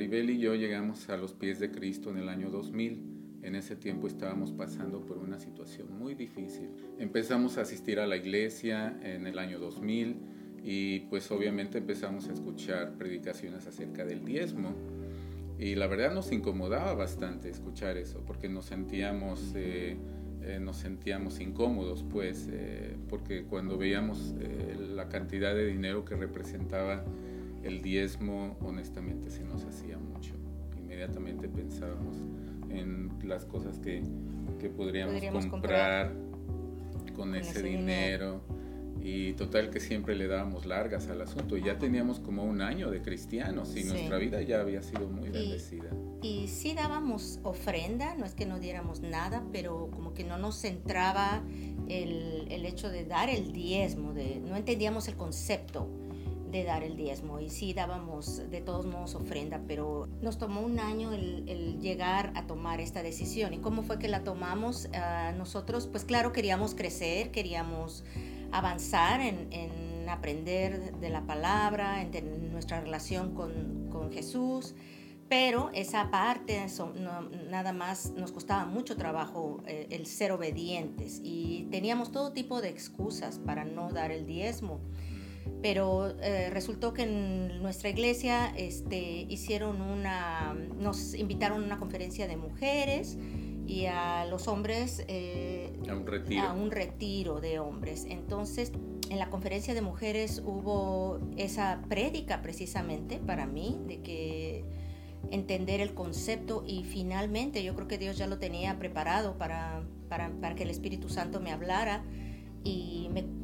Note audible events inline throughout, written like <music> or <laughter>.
Maribel y yo llegamos a los pies de Cristo en el año 2000. En ese tiempo estábamos pasando por una situación muy difícil. Empezamos a asistir a la iglesia en el año 2000 y pues obviamente empezamos a escuchar predicaciones acerca del diezmo. Y la verdad nos incomodaba bastante escuchar eso porque nos sentíamos... Eh, eh, nos sentíamos incómodos, pues, eh, porque cuando veíamos eh, la cantidad de dinero que representaba el diezmo, honestamente se nos hacía mucho. Inmediatamente pensábamos en las cosas que, que podríamos, comprar, con, ese, dinero y total que siempre le dábamos largas al asunto. Y ya teníamos como un año de cristianos y nuestra vida ya había sido muy bendecida. Y, sí dábamos ofrenda, no es que no diéramos nada, pero como que no nos centraba el, el hecho de dar el diezmo, de, no entendíamos el concepto de dar el diezmo y sí dábamos de todos modos ofrenda, pero nos tomó un año el, el llegar a tomar esta decisión. ¿Y cómo fue que la tomamos? Uh, nosotros, pues claro, queríamos crecer, queríamos avanzar en, aprender de la palabra, en, nuestra relación con, Jesús, pero esa parte nada más nos costaba mucho trabajo eh, el ser obedientes y teníamos todo tipo de excusas para no dar el diezmo. Pero eh, resultó que en nuestra iglesia este, hicieron una, nos invitaron a una conferencia de mujeres y a los hombres eh, a, un retiro. a un retiro de hombres. Entonces, en la conferencia de mujeres hubo esa prédica precisamente para mí, de que entender el concepto y finalmente yo creo que Dios ya lo tenía preparado para, para, para que el Espíritu Santo me hablara y me, me,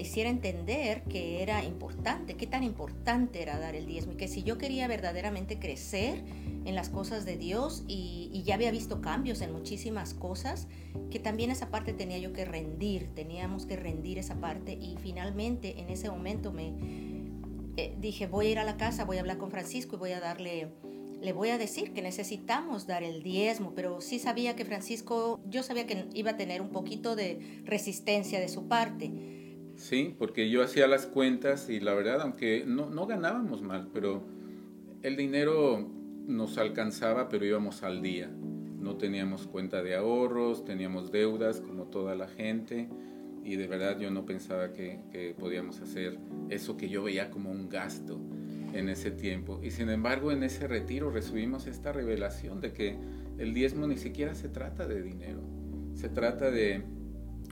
hiciera entender que era importante, qué tan importante era dar el diezmo y que si yo quería verdaderamente crecer en las cosas de Dios y, ya había visto cambios en muchísimas cosas, que también esa parte tenía yo que rendir, teníamos que rendir esa parte y finalmente en ese momento me eh, dije voy a ir a la casa, voy a hablar con Francisco y voy a darle le voy a decir que necesitamos dar el diezmo, pero sí sabía que Francisco, yo sabía que iba a tener un poquito de resistencia de su parte. Sí, porque yo hacía las cuentas y la verdad, aunque no, no ganábamos mal, pero el dinero nos alcanzaba, pero íbamos al día. No teníamos cuenta de ahorros, teníamos deudas como toda la gente y de verdad yo no pensaba que, que podíamos hacer eso que yo veía como un gasto en ese tiempo. Y sin embargo, en ese retiro recibimos esta revelación de que el diezmo ni siquiera se trata de dinero, se trata de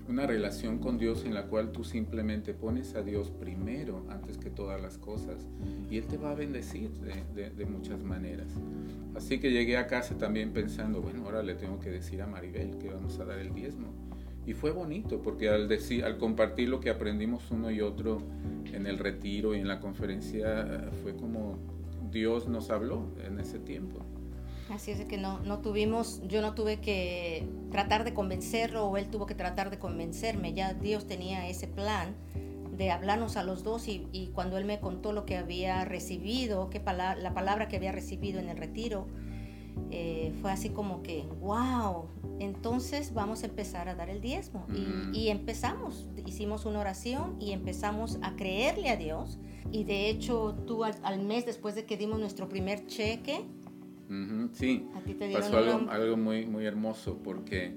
una relación con Dios en la cual tú simplemente pones a Dios primero antes que todas las cosas y Él te va a bendecir de, muchas maneras. Así que llegué a casa también pensando, bueno, ahora le tengo que decir a Maribel que vamos a dar el diezmo. Y fue bonito porque al, decir, al compartir lo que aprendimos uno y otro en el retiro y en la conferencia, fue como Dios nos habló en ese tiempo. Así es que no, no tuvimos, yo no tuve que tratar de convencerlo o él tuvo que tratar de convencerme, ya Dios tenía ese plan de hablarnos a los dos y, y cuando él me contó lo que había recibido, que la palabra que había recibido en el retiro, eh, fue así como que, wow, entonces vamos a empezar a dar el diezmo. Y, empezamos, hicimos una oración y empezamos a creerle a Dios. Y de hecho, tú al, mes después de que dimos nuestro primer cheque, sí, pasó algo, algo, muy, muy hermoso porque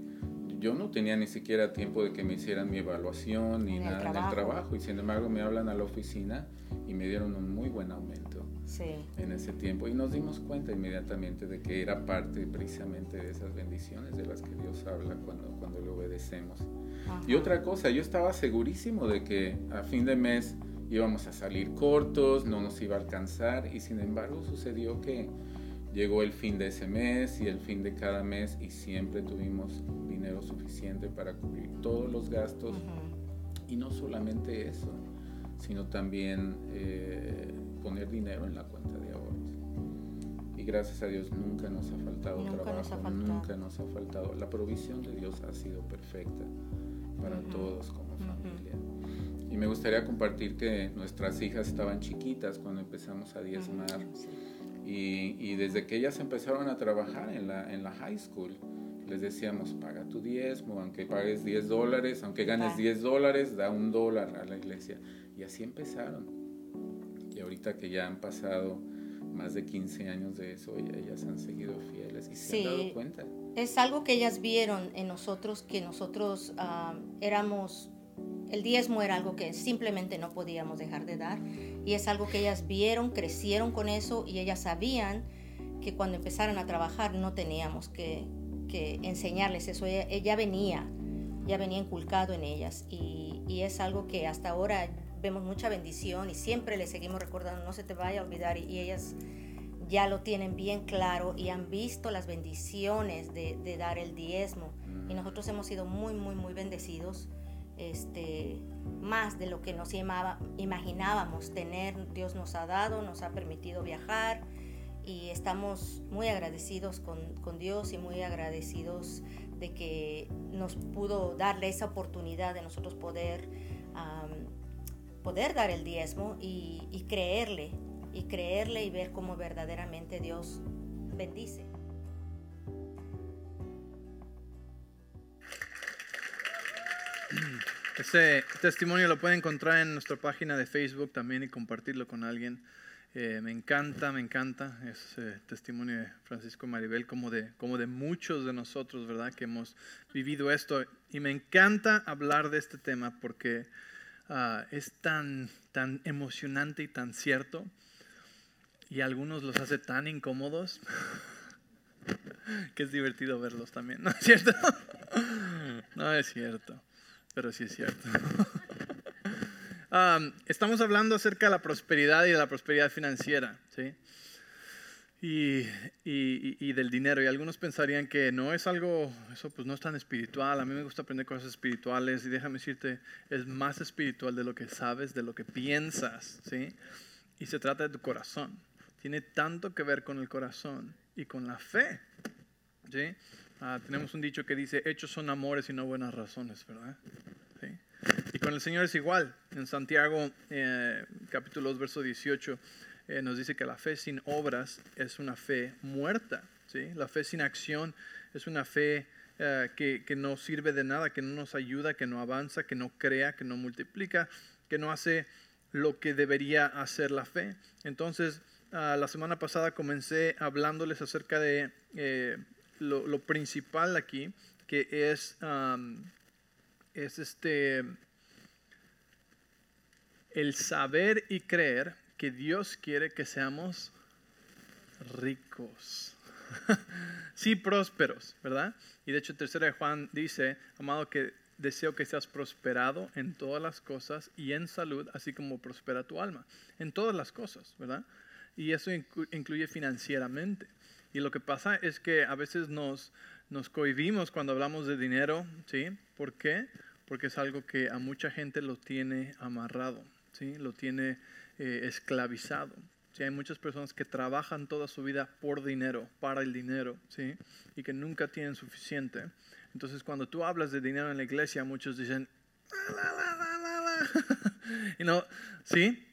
yo no tenía ni siquiera tiempo de que me hicieran mi evaluación ni nada en el trabajo. Y sin embargo me hablan a la oficina y me dieron un muy buen aumento en ese tiempo. Y nos dimos cuenta inmediatamente de que era parte precisamente de esas bendiciones de las que Dios habla cuando, cuando le obedecemos. Y otra cosa, yo estaba segurísimo de que a fin de mes íbamos a salir cortos, no nos iba a alcanzar y sin embargo sucedió que llegó el fin de ese mes y el fin de cada mes y siempre tuvimos dinero suficiente para cubrir todos los gastos y no solamente eso, sino también eh, poner dinero en la cuenta de ahorros. Y gracias a Dios nunca nos ha faltado trabajo, nunca nos ha faltado. La provisión de Dios ha sido perfecta para todos como familia. Y me gustaría compartir que nuestras hijas estaban chiquitas cuando empezamos a diezmar. Y, y, desde que ellas empezaron a trabajar en la, en la high school, les decíamos, paga tu diezmo, aunque pagues 10 dólares, aunque ganes 10 dólares, da un dólar a la iglesia. Y así empezaron. Y ahorita que ya han pasado más de 15 años de eso ellas han seguido fieles y se han dado cuenta. Es algo que ellas vieron en nosotros, que nosotros ah, éramos, el diezmo era algo que simplemente no podíamos dejar de dar. Y es algo que ellas vieron, crecieron con eso y ellas sabían que cuando empezaron a trabajar no teníamos que, que enseñarles eso, ella, venía, ya venía inculcado en ellas y, y es algo que hasta ahora vemos mucha bendición y siempre le seguimos recordando, no se te vaya a olvidar. Y, ellas ya lo tienen bien claro y han visto las bendiciones de, dar el diezmo. Y mm. nosotros hemos sido muy, muy, muy bendecidos, este, más de lo que nos imaginábamos tener, Dios nos ha dado, nos ha permitido viajar y estamos muy agradecidos con, Dios y muy agradecidos de que nos pudo darle esa oportunidad de nosotros poder poder dar el diezmo y, creerle, y creerle y ver cómo verdaderamente Dios bendice. Ese testimonio lo pueden encontrar en nuestra página de Facebook también y compartirlo con alguien. Eh, me encanta, me encanta ese testimonio de Francisco Maribel, como de, como de muchos de nosotros, ¿verdad? Que hemos vivido esto. Y me encanta hablar de este tema porque Ah, es tan, tan emocionante y tan cierto, y algunos los hace tan incómodos, <laughs> que es divertido verlos también, ¿no es cierto? <laughs> no es cierto, pero sí es cierto. <laughs> Ah, estamos hablando acerca de la prosperidad y de la prosperidad financiera, ¿sí? y, y, del dinero. Y algunos pensarían que no es algo, eso pues no es tan espiritual. A mí me gusta aprender cosas espirituales y déjame decirte, es más espiritual de lo que sabes, de lo que piensas, ¿sí? Y se trata de tu corazón. Tiene tanto que ver con el corazón y con la fe, ¿sí? Ah, tenemos un dicho que dice, hechos son amores y no buenas razones, ¿verdad? ¿Sí? Y con el Señor es igual. En Santiago, eh, capítulo 2, verso 18 eh, nos dice que la fe sin obras es una fe muerta. ¿sí? La fe sin acción es una fe eh, que, que, no sirve de nada, que no nos ayuda, que no avanza, que no crea, que no multiplica, que no hace lo que debería hacer la fe. Entonces, ah, la semana pasada comencé hablándoles acerca de eh, lo, principal aquí, que es, es este, el saber y creer que Dios quiere que seamos ricos. <laughs> sí, prósperos, ¿verdad? Y de hecho, tercera de Juan dice, amado, que deseo que seas prosperado en todas las cosas y en salud, así como prospera tu alma. En todas las cosas, ¿verdad? Y eso incluye financieramente. Y lo que pasa es que a veces nos, nos cohibimos cuando hablamos de dinero, ¿sí? ¿Por qué? Porque es algo que a mucha gente lo tiene amarrado, ¿sí? Lo tiene eh, esclavizado. ¿sí? Hay muchas personas que trabajan toda su vida por dinero, para el dinero, ¿sí? y que nunca tienen suficiente. Entonces, cuando tú hablas de dinero en la iglesia, muchos dicen, <laughs> y no, ¿sí?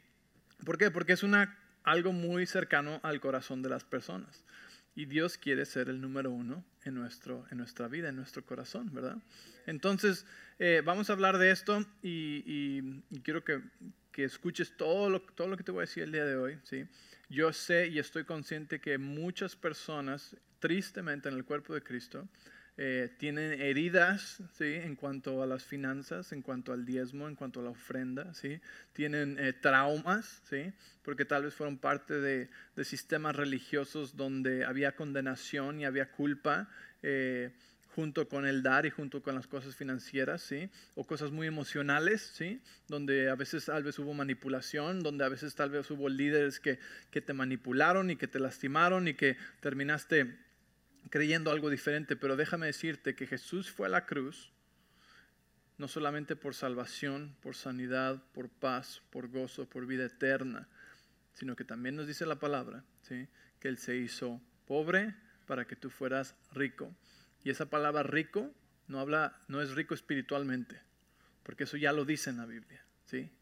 ¿Por qué? Porque es una, algo muy cercano al corazón de las personas. Y Dios quiere ser el número uno en, nuestro, en nuestra vida, en nuestro corazón, ¿verdad? Entonces, eh, vamos a hablar de esto y, y quiero que, que escuches todo lo, todo lo que te voy a decir el día de hoy. ¿sí? Yo sé y estoy consciente que muchas personas, tristemente en el cuerpo de Cristo, eh, tienen heridas ¿sí? en cuanto a las finanzas, en cuanto al diezmo, en cuanto a la ofrenda, ¿sí? tienen eh, traumas, ¿sí? porque tal vez fueron parte de, de, sistemas religiosos donde había condenación y había culpa. Eh, junto con el dar y junto con las cosas financieras, ¿sí? O cosas muy emocionales, ¿sí? Donde a veces tal vez hubo manipulación, donde a veces tal vez hubo líderes que, que te manipularon y que te lastimaron y que terminaste creyendo algo diferente. Pero déjame decirte que Jesús fue a la cruz no solamente por salvación, por sanidad, por paz, por gozo, por vida eterna, sino que también nos dice la palabra, ¿sí? Que Él se hizo pobre para que tú fueras rico. Y esa palabra rico no habla, no es rico espiritualmente, porque eso ya lo dice en la Biblia.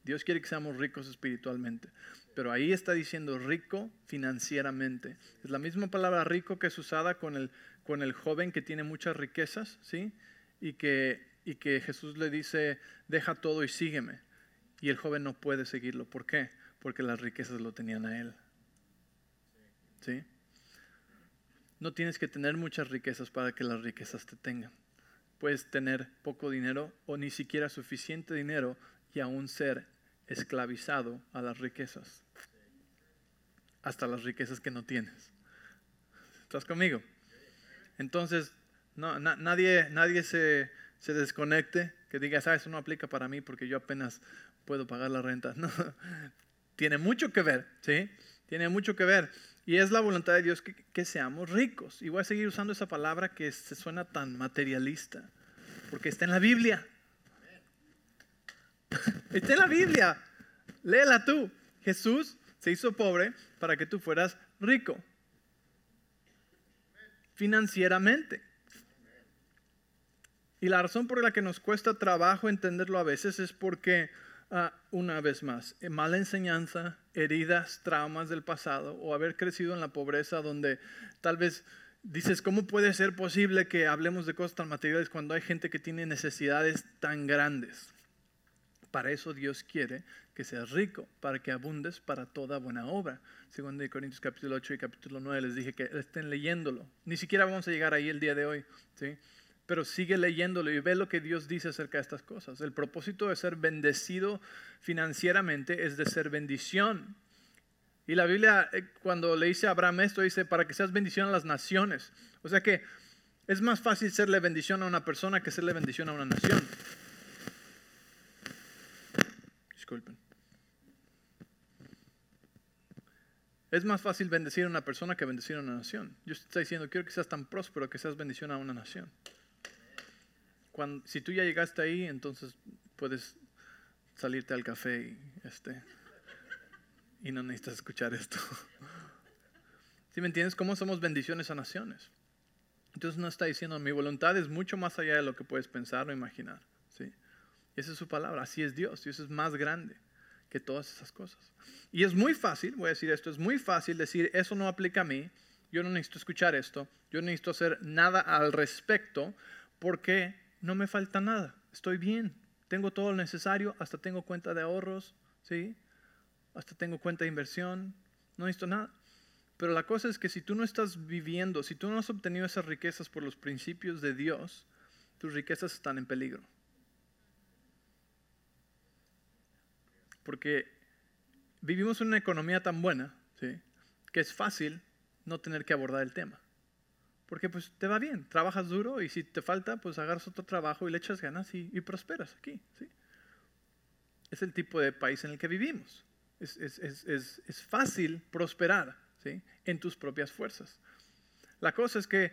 Dios quiere que seamos ricos espiritualmente, pero ahí está diciendo rico financieramente. Es la misma palabra rico que es usada con el, con el joven que tiene muchas riquezas, ¿sí? Y que, y que Jesús le dice, deja todo y sígueme. Y el joven no puede seguirlo. ¿Por qué? Porque las riquezas lo tenían a él. ¿sí? No tienes que tener muchas riquezas para que las riquezas te tengan. Puedes tener poco dinero o ni siquiera suficiente dinero y aún ser esclavizado a las riquezas. Hasta las riquezas que no tienes. ¿Estás conmigo? Entonces, no, nadie, nadie se, se, desconecte, que diga, ah, eso no aplica para mí porque yo apenas puedo pagar la renta. <laughs> No, tiene mucho que ver, ¿sí? Tiene mucho que ver. Y es la voluntad de Dios que, seamos ricos. Y voy a seguir usando esa palabra que se suena tan materialista, porque está en la Biblia. Está en la Biblia. Léela tú. Jesús se hizo pobre para que tú fueras rico. Financieramente. Y la razón por la que nos cuesta trabajo entenderlo a veces es porque, ah, una vez más, mala enseñanza, heridas, traumas del pasado o haber crecido en la pobreza donde tal vez dices, ¿cómo puede ser posible que hablemos de cosas tan materiales cuando hay gente que tiene necesidades tan grandes? Para eso Dios quiere que seas rico, para que abundes para toda buena obra. Segundo de Corintios capítulo 8 y capítulo 9 les dije que estén leyéndolo. Ni siquiera vamos a llegar ahí el día de hoy, ¿sí? Pero sigue leyéndolo y ve lo que Dios dice acerca de estas cosas. El propósito de ser bendecido financieramente es de ser bendición. Y la Biblia, eh, cuando le dice a Abraham esto, dice, para que seas bendición a las naciones. O sea que es más fácil serle bendición a una persona que serle bendición a una nación. Disculpen. Es más fácil bendecir a una persona que bendecir a una nación. Yo estoy diciendo, quiero que seas tan próspero que seas bendición a una nación. Si tú ya llegaste ahí, entonces puedes salirte al café y, este, y no necesitas escuchar esto. <laughs> ¿Sí me entiendes? ¿Cómo somos bendiciones a naciones? Entonces no está diciendo, mi voluntad es mucho más allá de lo que puedes pensar o imaginar. Esa es su palabra, así es Dios, Dios es más grande que todas esas cosas. Y es muy fácil, voy a decir esto, es muy fácil decir, eso no aplica a mí, yo no necesito escuchar esto, yo no necesito hacer nada al respecto, porque no me falta nada, estoy bien, tengo todo lo necesario, hasta tengo cuenta de ahorros, ¿sí? hasta tengo cuenta de inversión, no necesito nada. Pero la cosa es que si tú no estás viviendo, si tú no has obtenido esas riquezas por los principios de Dios, tus riquezas están en peligro. Porque vivimos en una economía tan buena que es fácil no tener que abordar el tema. Porque pues te va bien, trabajas duro y si te falta, pues agarras otro trabajo y le echas ganas y, prosperas aquí. ¿sí? Es el tipo de país en el que vivimos. Es, es fácil prosperar ¿sí? en tus propias fuerzas. La cosa es que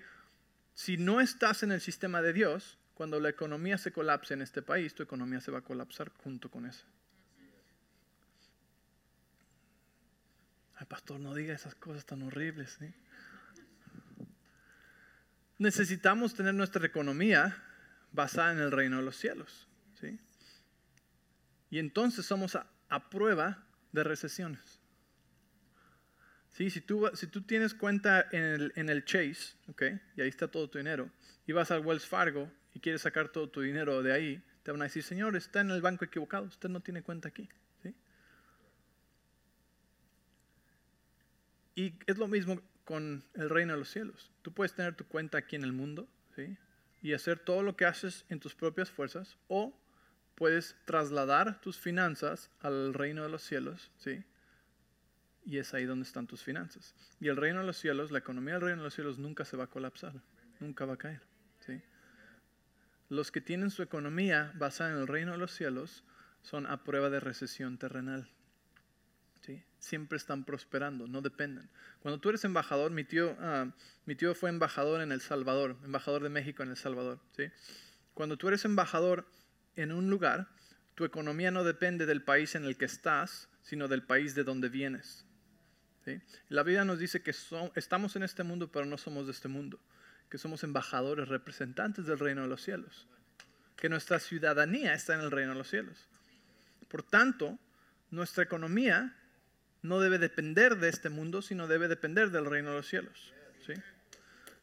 si no estás en el sistema de Dios, cuando la economía se colapse en este país, tu economía se va a colapsar junto con esa. Ay, pastor, no diga esas cosas tan horribles. Necesitamos tener nuestra economía basada en el reino de los cielos. ¿sí? Y entonces somos a, prueba de recesiones. ¿Sí? Si, tú, si tú tienes cuenta en el, en el Chase, ¿okay? y ahí está todo tu dinero, y vas al Wells Fargo y quieres sacar todo tu dinero de ahí, te van a decir, Señor, está en el banco equivocado, usted no tiene cuenta aquí. Y es lo mismo con el reino de los cielos. Tú puedes tener tu cuenta aquí en el mundo ¿sí? y hacer todo lo que haces en tus propias fuerzas o puedes trasladar tus finanzas al reino de los cielos ¿sí? y es ahí donde están tus finanzas. Y el reino de los cielos, la economía del reino de los cielos nunca se va a colapsar, nunca va a caer. ¿sí? Los que tienen su economía basada en el reino de los cielos son a prueba de recesión terrenal siempre están prosperando, no dependen. Cuando tú eres embajador, mi tío, ah, mi tío fue embajador en El Salvador, embajador de México en El Salvador. ¿sí? Cuando tú eres embajador en un lugar, tu economía no depende del país en el que estás, sino del país de donde vienes. La Biblia nos dice que estamos en este mundo, pero no somos de este mundo, que somos embajadores, representantes del reino de los cielos, que nuestra ciudadanía está en el reino de los cielos. Por tanto, nuestra economía no debe depender de este mundo, sino debe depender del reino de los cielos. ¿sí?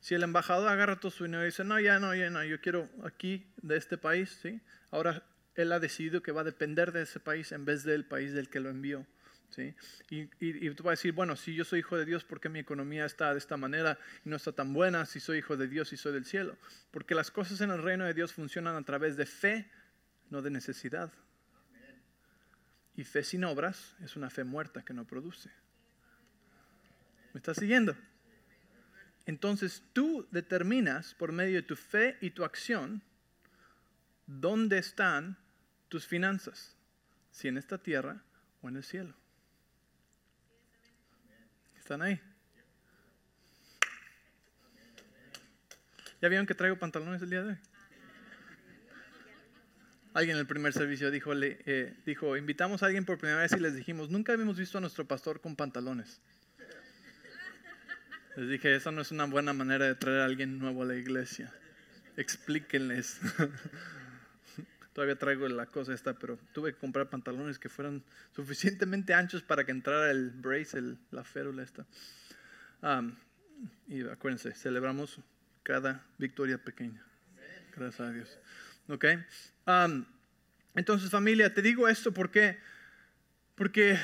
Si el embajador agarra todo su dinero y dice, no, ya no, ya no, yo quiero aquí, de este país, ¿sí? ahora él ha decidido que va a depender de ese país en vez del país del que lo envió. ¿sí? Y, y, tú vas a decir, bueno, si yo soy hijo de Dios, ¿por qué mi economía está de esta manera y no está tan buena si soy hijo de Dios y soy del cielo? Porque las cosas en el reino de Dios funcionan a través de fe, no de necesidad. Y fe sin obras es una fe muerta que no produce. ¿Me estás siguiendo? Entonces tú determinas por medio de tu fe y tu acción dónde están tus finanzas, si en esta tierra o en el cielo. ¿Están ahí? ¿Ya vieron que traigo pantalones el día de hoy? Alguien en el primer servicio dijo, eh, dijo, invitamos a alguien por primera vez y les dijimos, nunca habíamos visto a nuestro pastor con pantalones. Les dije, esa no es una buena manera de traer a alguien nuevo a la iglesia. Explíquenles. <laughs> Todavía traigo la cosa esta, pero tuve que comprar pantalones que fueran suficientemente anchos para que entrara el brace, la férula esta. y acuérdense, celebramos cada victoria pequeña. Gracias a Dios. ¿Ok? entonces familia, te digo esto porque, porque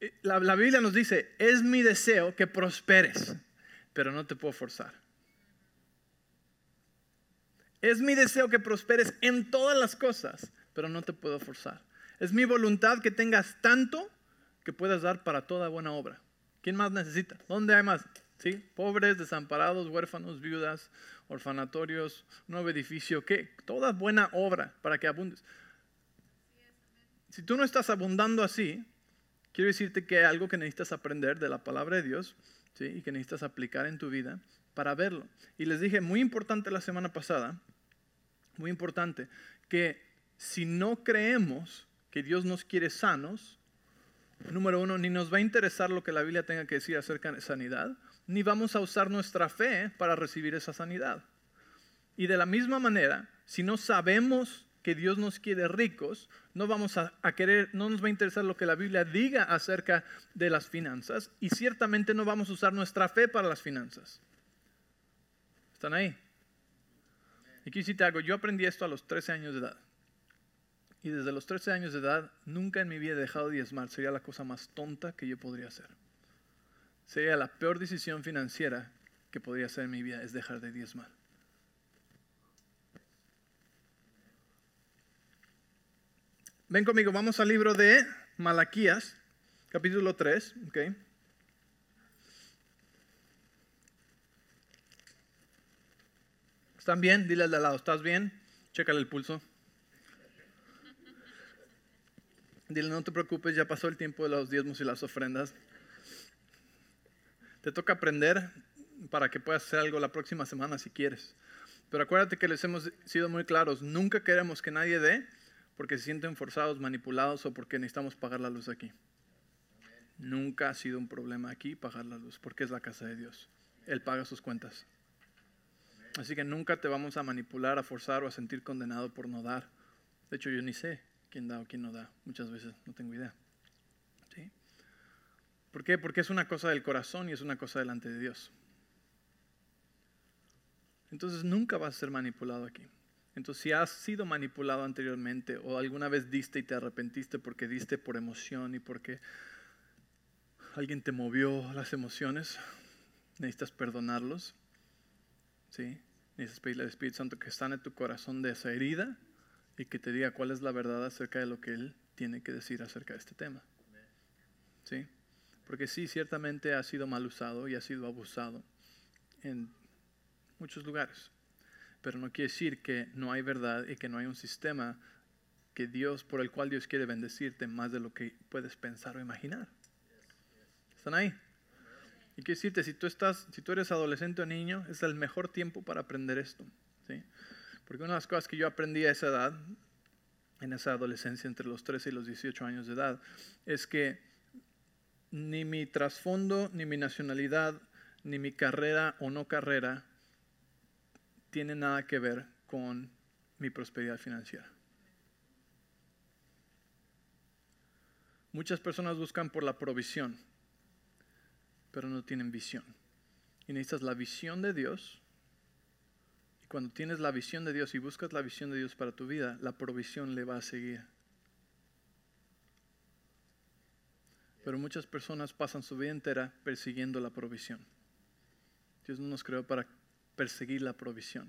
eh, la, Biblia nos dice, es mi deseo que prosperes, pero no te puedo forzar. Es mi deseo que prosperes en todas las cosas, pero no te puedo forzar. Es mi voluntad que tengas tanto que puedas dar para toda buena obra. ¿Quién más necesita? ¿Dónde hay más? ¿Sí? Pobres, desamparados, huérfanos, viudas, orfanatorios, nuevo edificio, ¿qué? Toda buena obra para que abundes. Si tú no estás abundando así, quiero decirte que hay algo que necesitas aprender de la palabra de Dios ¿sí? y que necesitas aplicar en tu vida para verlo. Y les dije, muy importante la semana pasada, muy importante, que si no creemos que Dios nos quiere sanos, número uno, ni nos va a interesar lo que la Biblia tenga que decir acerca de sanidad, ni vamos a usar nuestra fe para recibir esa sanidad. Y de la misma manera, si no sabemos que Dios nos quiere ricos, no vamos a, querer, no nos va a interesar lo que la Biblia diga acerca de las finanzas y ciertamente no vamos a usar nuestra fe para las finanzas. ¿Están ahí? Aquí sí te hago, yo aprendí esto a los 13 años de edad. Y desde los 13 años de edad, nunca en mi vida he dejado de diezmar. Sería la cosa más tonta que yo podría hacer. Sería la peor decisión financiera que podría hacer en mi vida, es dejar de diezmar. Ven conmigo, vamos al libro de Malaquías, capítulo 3. Okay. ¿Están bien? Dile al de al lado, ¿estás bien? Chécale el pulso. Dile, no te preocupes, ya pasó el tiempo de los diezmos y las ofrendas. Te toca aprender para que puedas hacer algo la próxima semana si quieres. Pero acuérdate que les hemos sido muy claros, nunca queremos que nadie dé porque se sienten forzados, manipulados o porque necesitamos pagar la luz aquí. Nunca ha sido un problema aquí pagar la luz, porque es la casa de Dios. Él paga sus cuentas. Así que nunca te vamos a manipular, a forzar o a sentir condenado por no dar. De hecho, yo ni sé quién da o quién no da. Muchas veces no tengo idea. ¿Por qué? Porque es una cosa del corazón y es una cosa delante de Dios. Entonces nunca vas a ser manipulado aquí. Entonces, si has sido manipulado anteriormente o alguna vez diste y te arrepentiste porque diste por emoción y porque alguien te movió las emociones, necesitas perdonarlos. ¿sí? Necesitas pedirle al Espíritu Santo que sane tu corazón de esa herida y que te diga cuál es la verdad acerca de lo que Él tiene que decir acerca de este tema. ¿Sí? Porque sí, ciertamente ha sido mal usado y ha sido abusado en muchos lugares pero no quiere decir que no hay verdad y que no hay un sistema que Dios, por el cual Dios quiere bendecirte más de lo que puedes pensar o imaginar. ¿Están ahí? Y quiero decirte, si tú, estás, si tú eres adolescente o niño, es el mejor tiempo para aprender esto. ¿sí? Porque una de las cosas que yo aprendí a esa edad, en esa adolescencia entre los 13 y los 18 años de edad, es que ni mi trasfondo, ni mi nacionalidad, ni mi carrera o no carrera tiene nada que ver con mi prosperidad financiera. Muchas personas buscan por la provisión, pero no tienen visión. Y necesitas la visión de Dios. Y cuando tienes la visión de Dios y buscas la visión de Dios para tu vida, la provisión le va a seguir. Pero muchas personas pasan su vida entera persiguiendo la provisión. Dios no nos creó para perseguir la provisión.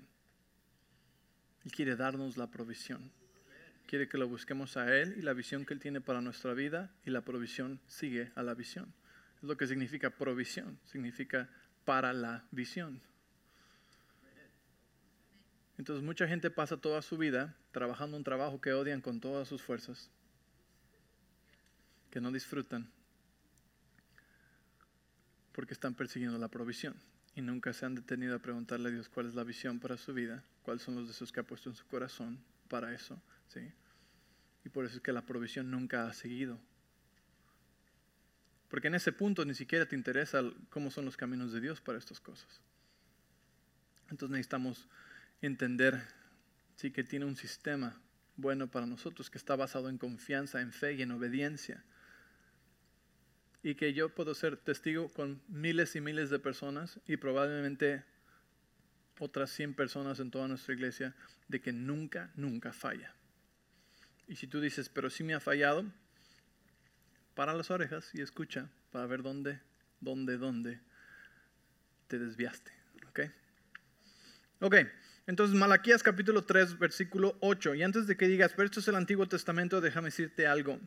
Él quiere darnos la provisión. Quiere que lo busquemos a Él y la visión que Él tiene para nuestra vida y la provisión sigue a la visión. Es lo que significa provisión, significa para la visión. Entonces mucha gente pasa toda su vida trabajando un trabajo que odian con todas sus fuerzas, que no disfrutan, porque están persiguiendo la provisión y nunca se han detenido a preguntarle a Dios cuál es la visión para su vida, cuáles son los deseos que ha puesto en su corazón para eso, ¿sí? Y por eso es que la provisión nunca ha seguido. Porque en ese punto ni siquiera te interesa cómo son los caminos de Dios para estas cosas. Entonces necesitamos entender sí, que tiene un sistema bueno para nosotros que está basado en confianza, en fe y en obediencia. Y que yo puedo ser testigo con miles y miles de personas y probablemente otras 100 personas en toda nuestra iglesia de que nunca, nunca falla. Y si tú dices, pero sí me ha fallado, para las orejas y escucha para ver dónde, dónde, dónde te desviaste. ¿Ok? Ok. Entonces, Malaquías capítulo 3, versículo 8. Y antes de que digas, pero esto es el Antiguo Testamento, déjame decirte algo.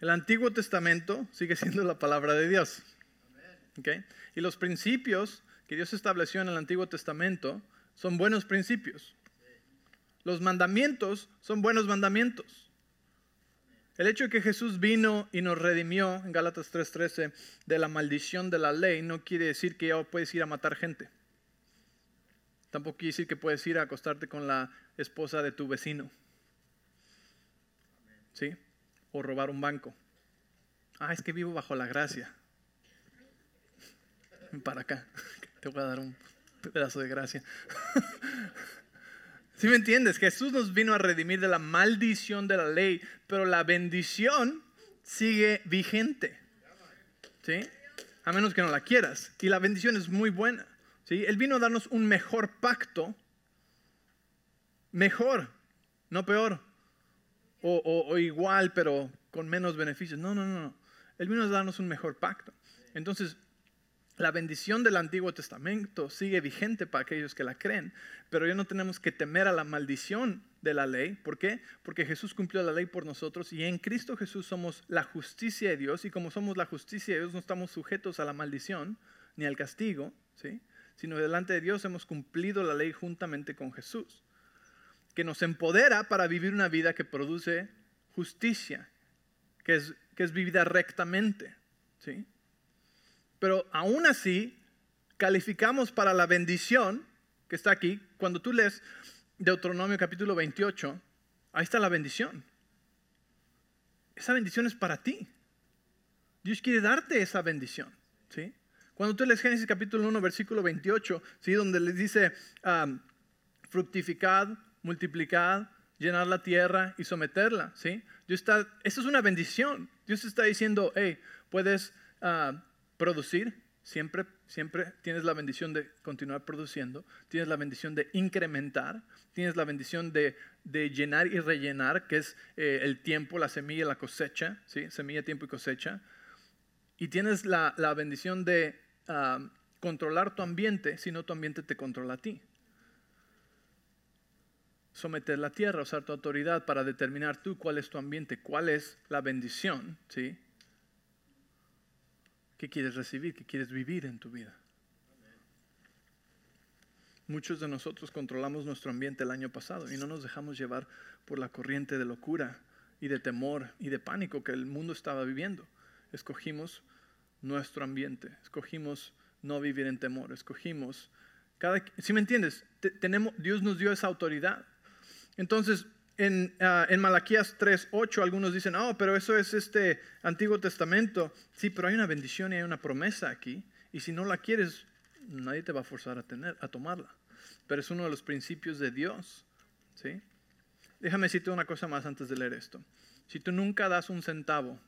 El Antiguo Testamento sigue siendo la palabra de Dios. ¿Okay? Y los principios que Dios estableció en el Antiguo Testamento son buenos principios. Los mandamientos son buenos mandamientos. El hecho de que Jesús vino y nos redimió en Gálatas 3:13 de la maldición de la ley no quiere decir que ya puedes ir a matar gente. Tampoco quiere decir que puedes ir a acostarte con la esposa de tu vecino. ¿Sí? O robar un banco. Ah, es que vivo bajo la gracia. Para acá. <laughs> Te voy a dar un pedazo de gracia. <laughs> ¿Sí me entiendes? Jesús nos vino a redimir de la maldición de la ley, pero la bendición sigue vigente. ¿Sí? A menos que no la quieras. Y la bendición es muy buena. Él vino a darnos un mejor pacto, mejor, no peor, o, igual, pero con menos beneficios. No, no, no. Él vino a darnos un mejor pacto. Entonces, la bendición del Antiguo Testamento sigue vigente para aquellos que la creen, pero ya no tenemos que temer a la maldición de la ley. ¿Por qué? Porque Jesús cumplió la ley por nosotros y en Cristo Jesús somos la justicia de Dios y como somos la justicia de Dios no estamos sujetos a la maldición ni al castigo, ¿sí? sino delante de Dios hemos cumplido la ley juntamente con Jesús, que nos empodera para vivir una vida que produce justicia, que es, que es vivida rectamente. ¿sí? Pero aún así, calificamos para la bendición que está aquí. Cuando tú lees Deuteronomio capítulo 28, ahí está la bendición. Esa bendición es para ti. Dios quiere darte esa bendición. ¿sí? Cuando tú lees Génesis capítulo 1, versículo 28, ¿sí? donde les dice, fructificad, multiplicad, llenar la tierra y someterla. ¿sí? Dios está, es una bendición. Dios está diciendo, hey, puedes ah, producir, siempre, siempre tienes la bendición de continuar produciendo, tienes la bendición de incrementar, tienes la bendición de, llenar y rellenar, que es eh, el tiempo, la semilla, la cosecha, ¿sí? semilla, tiempo y cosecha. Y tienes la, la bendición de controlar tu ambiente, sino tu ambiente te controla a ti. Someter la tierra, usar tu autoridad para determinar tú cuál es tu ambiente, cuál es la bendición, ¿sí? ¿Qué quieres recibir? ¿Qué quieres vivir en tu vida? Muchos de nosotros controlamos nuestro ambiente el año pasado y no nos dejamos llevar por la corriente de locura y de temor y de pánico que el mundo estaba viviendo. Escogimos nuestro ambiente, escogimos no vivir en temor, escogimos cada, si me entiendes, tenemos, Dios nos dio esa autoridad. Entonces, en, uh, en Malaquías 3:8 algunos dicen, oh, pero eso es este Antiguo Testamento. Sí, pero hay una bendición y hay una promesa aquí. Y si no la quieres, nadie te va a forzar a, tener, a tomarla. Pero es uno de los principios de Dios. ¿sí? Déjame decirte una cosa más antes de leer esto. Si tú nunca das un centavo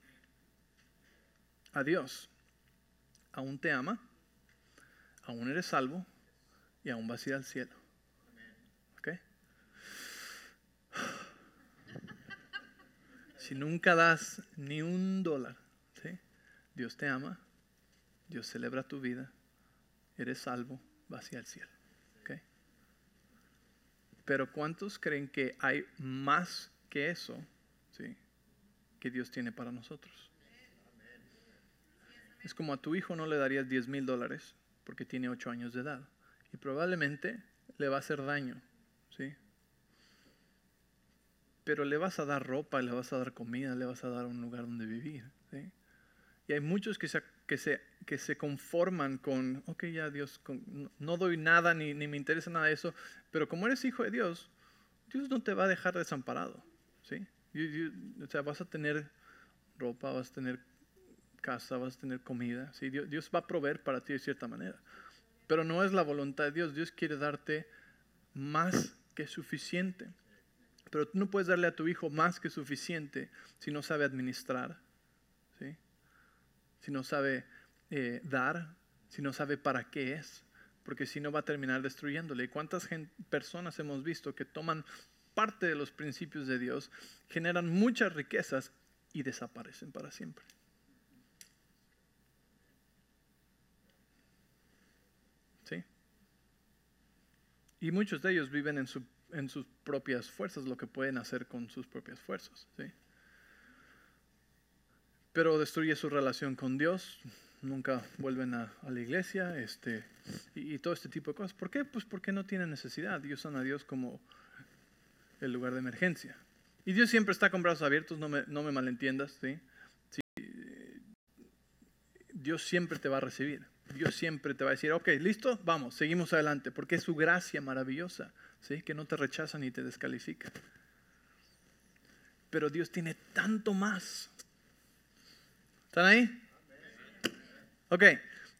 a Dios, aún te ama, aún eres salvo y aún vas a ir al cielo. ¿Ok? Si nunca das ni un dólar Dios te ama, Dios celebra tu vida, eres salvo, vas hacia el cielo. Pero ¿cuántos creen que hay más que eso ¿sí? que Dios tiene para nosotros? Es como a tu hijo no le darías 10 mil dólares porque tiene 8 años de edad y probablemente le va a hacer daño. ¿sí? Pero le vas a dar ropa, le vas a dar comida, le vas a dar un lugar donde vivir. ¿sí? Y hay muchos que se, que se, que se conforman con, ok, ya Dios, no, doy nada ni, ni, me interesa nada de eso, pero como eres hijo de Dios, Dios no te va a dejar desamparado. ¿sí? o sea, vas a tener ropa, vas a tener casa, vas a tener comida. ¿sí? Dios, Dios va a proveer para ti de cierta manera. Pero no es la voluntad de Dios. Dios quiere darte más que suficiente. Pero tú no puedes darle a tu hijo más que suficiente si no sabe administrar si no sabe eh, dar, si no sabe para qué es, porque si no va a terminar destruyéndole. ¿Y cuántas personas hemos visto que toman parte de los principios de Dios, generan muchas riquezas y desaparecen para siempre? ¿Sí? Y muchos de ellos viven en, en sus propias fuerzas, lo que pueden hacer con sus propias fuerzas. ¿sí? pero destruye su relación con Dios, nunca vuelven a, la iglesia este, y, todo este tipo de cosas. ¿Por qué? Pues porque no tienen necesidad y usan a Dios como el lugar de emergencia. Y Dios siempre está con brazos abiertos, no me, no me malentiendas. ¿sí? Dios siempre te va a recibir. Dios siempre te va a decir, ok, listo, vamos, seguimos adelante, porque es su gracia maravillosa, ¿sí? que no te rechaza ni te descalifica. Pero Dios tiene tanto más ¿Están ahí? Ok,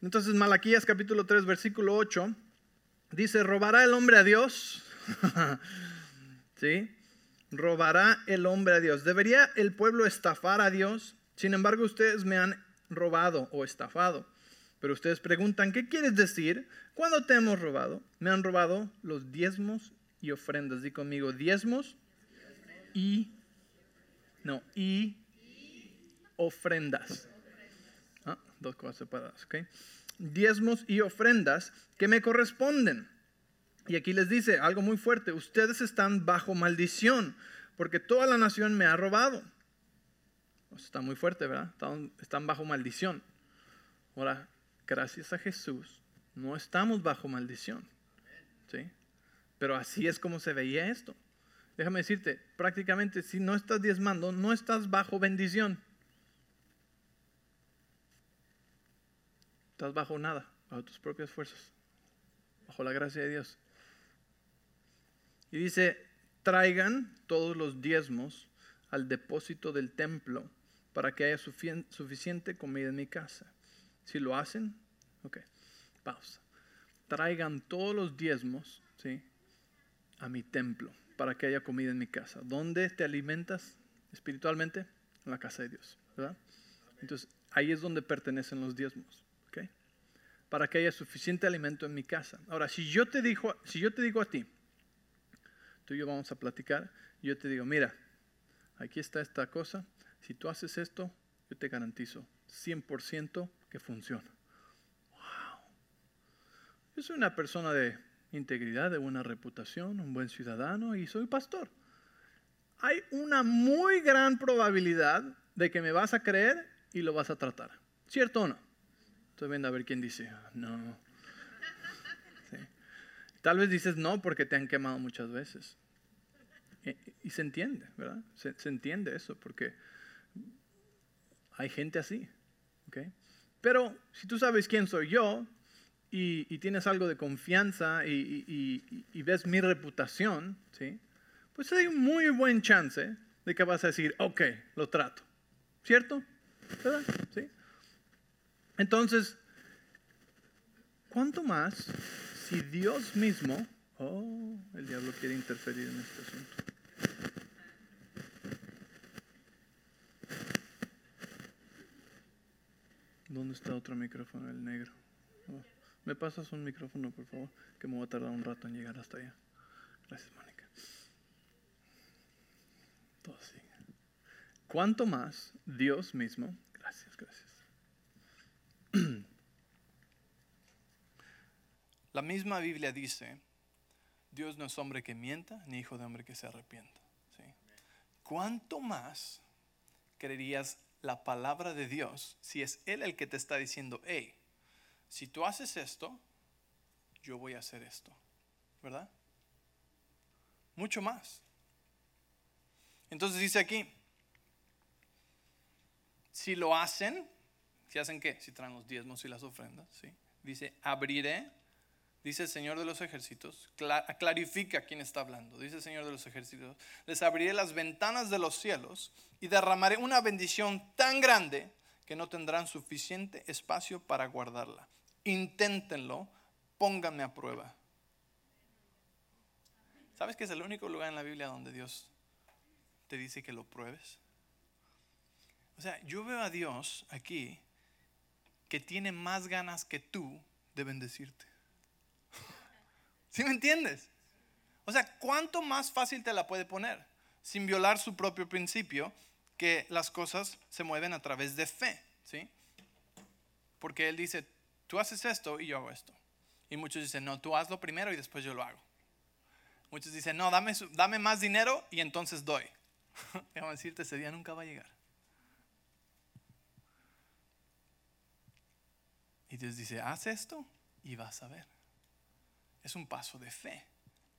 entonces Malaquías capítulo 3, versículo 8, dice, ¿robará el hombre a Dios? <laughs> ¿Sí? ¿Robará el hombre a Dios? ¿Debería el pueblo estafar a Dios? Sin embargo, ustedes me han robado o estafado. Pero ustedes preguntan, ¿qué quieres decir? ¿Cuándo te hemos robado? Me han robado los diezmos y ofrendas. Di conmigo, diezmos y... No, y ofrendas. Ah, dos cosas separadas, ¿ok? Diezmos y ofrendas que me corresponden. Y aquí les dice algo muy fuerte, ustedes están bajo maldición, porque toda la nación me ha robado. Está muy fuerte, ¿verdad? Están, están bajo maldición. Ahora, gracias a Jesús, no estamos bajo maldición. ¿sí? Pero así es como se veía esto. Déjame decirte, prácticamente si no estás diezmando, no estás bajo bendición. Estás bajo nada, bajo tus propias fuerzas, bajo la gracia de Dios. Y dice, traigan todos los diezmos al depósito del templo para que haya suficiente comida en mi casa. Si lo hacen, ok, pausa. Traigan todos los diezmos ¿sí? A mi templo para que haya comida en mi casa. ¿Dónde te alimentas espiritualmente? En la casa de Dios. Entonces, ahí es donde pertenecen los diezmos para que haya suficiente alimento en mi casa. Ahora, si yo te digo, si yo te digo a ti, tú y yo vamos a platicar, yo te digo, mira, aquí está esta cosa, si tú haces esto, yo te garantizo 100% que funciona. Wow. Yo soy una persona de integridad, de buena reputación, un buen ciudadano y soy pastor. Hay una muy gran probabilidad de que me vas a creer y lo vas a tratar. ¿Cierto o no? Estoy viendo a ver quién dice, no. <laughs> Tal vez dices no porque te han quemado muchas veces. Y, se entiende, ¿verdad? Se, entiende eso porque hay gente así. Pero si tú sabes quién soy yo y, tienes algo de confianza y, ves mi reputación, ¿sí? pues hay un muy buen chance de que vas a decir, ok, lo trato. ¿Cierto? ¿Verdad? Entonces, ¿cuánto más si Dios mismo, oh, el diablo quiere interferir en este asunto? ¿Dónde está otro micrófono, el negro? Oh, ¿Me pasas un micrófono, por favor? Que me voy a tardar un rato en llegar hasta allá. Gracias, Mónica. Todo así. ¿Cuánto más Dios mismo, gracias, gracias <clears throat> La misma Biblia dice, Dios no es hombre que mienta, ni hijo de hombre que se arrepienta. ¿Cuánto más creerías la palabra de Dios si es Él el que te está diciendo, hey, si tú haces esto, yo voy a hacer esto? ¿Verdad? Mucho más. Entonces dice aquí, si lo hacen, si hacen qué? Si traen los diezmos y las ofrendas, ¿sí? Dice, abriré dice el Señor de los ejércitos, clarifica quién está hablando, dice el Señor de los ejércitos, les abriré las ventanas de los cielos y derramaré una bendición tan grande que no tendrán suficiente espacio para guardarla. Inténtenlo, pónganme a prueba. ¿Sabes que es el único lugar en la Biblia donde Dios te dice que lo pruebes? O sea, yo veo a Dios aquí que tiene más ganas que tú de bendecirte. <laughs> ¿Sí me entiendes? O sea, ¿cuánto más fácil te la puede poner sin violar su propio principio que las cosas se mueven a través de fe? ¿Sí? Porque él dice, tú haces esto y yo hago esto. Y muchos dicen, no, tú hazlo primero y después yo lo hago. Muchos dicen, no, dame, dame más dinero y entonces doy. <laughs> Déjame decirte, ese día nunca va a llegar. Y Dios dice, haz esto y vas a ver es un paso de fe.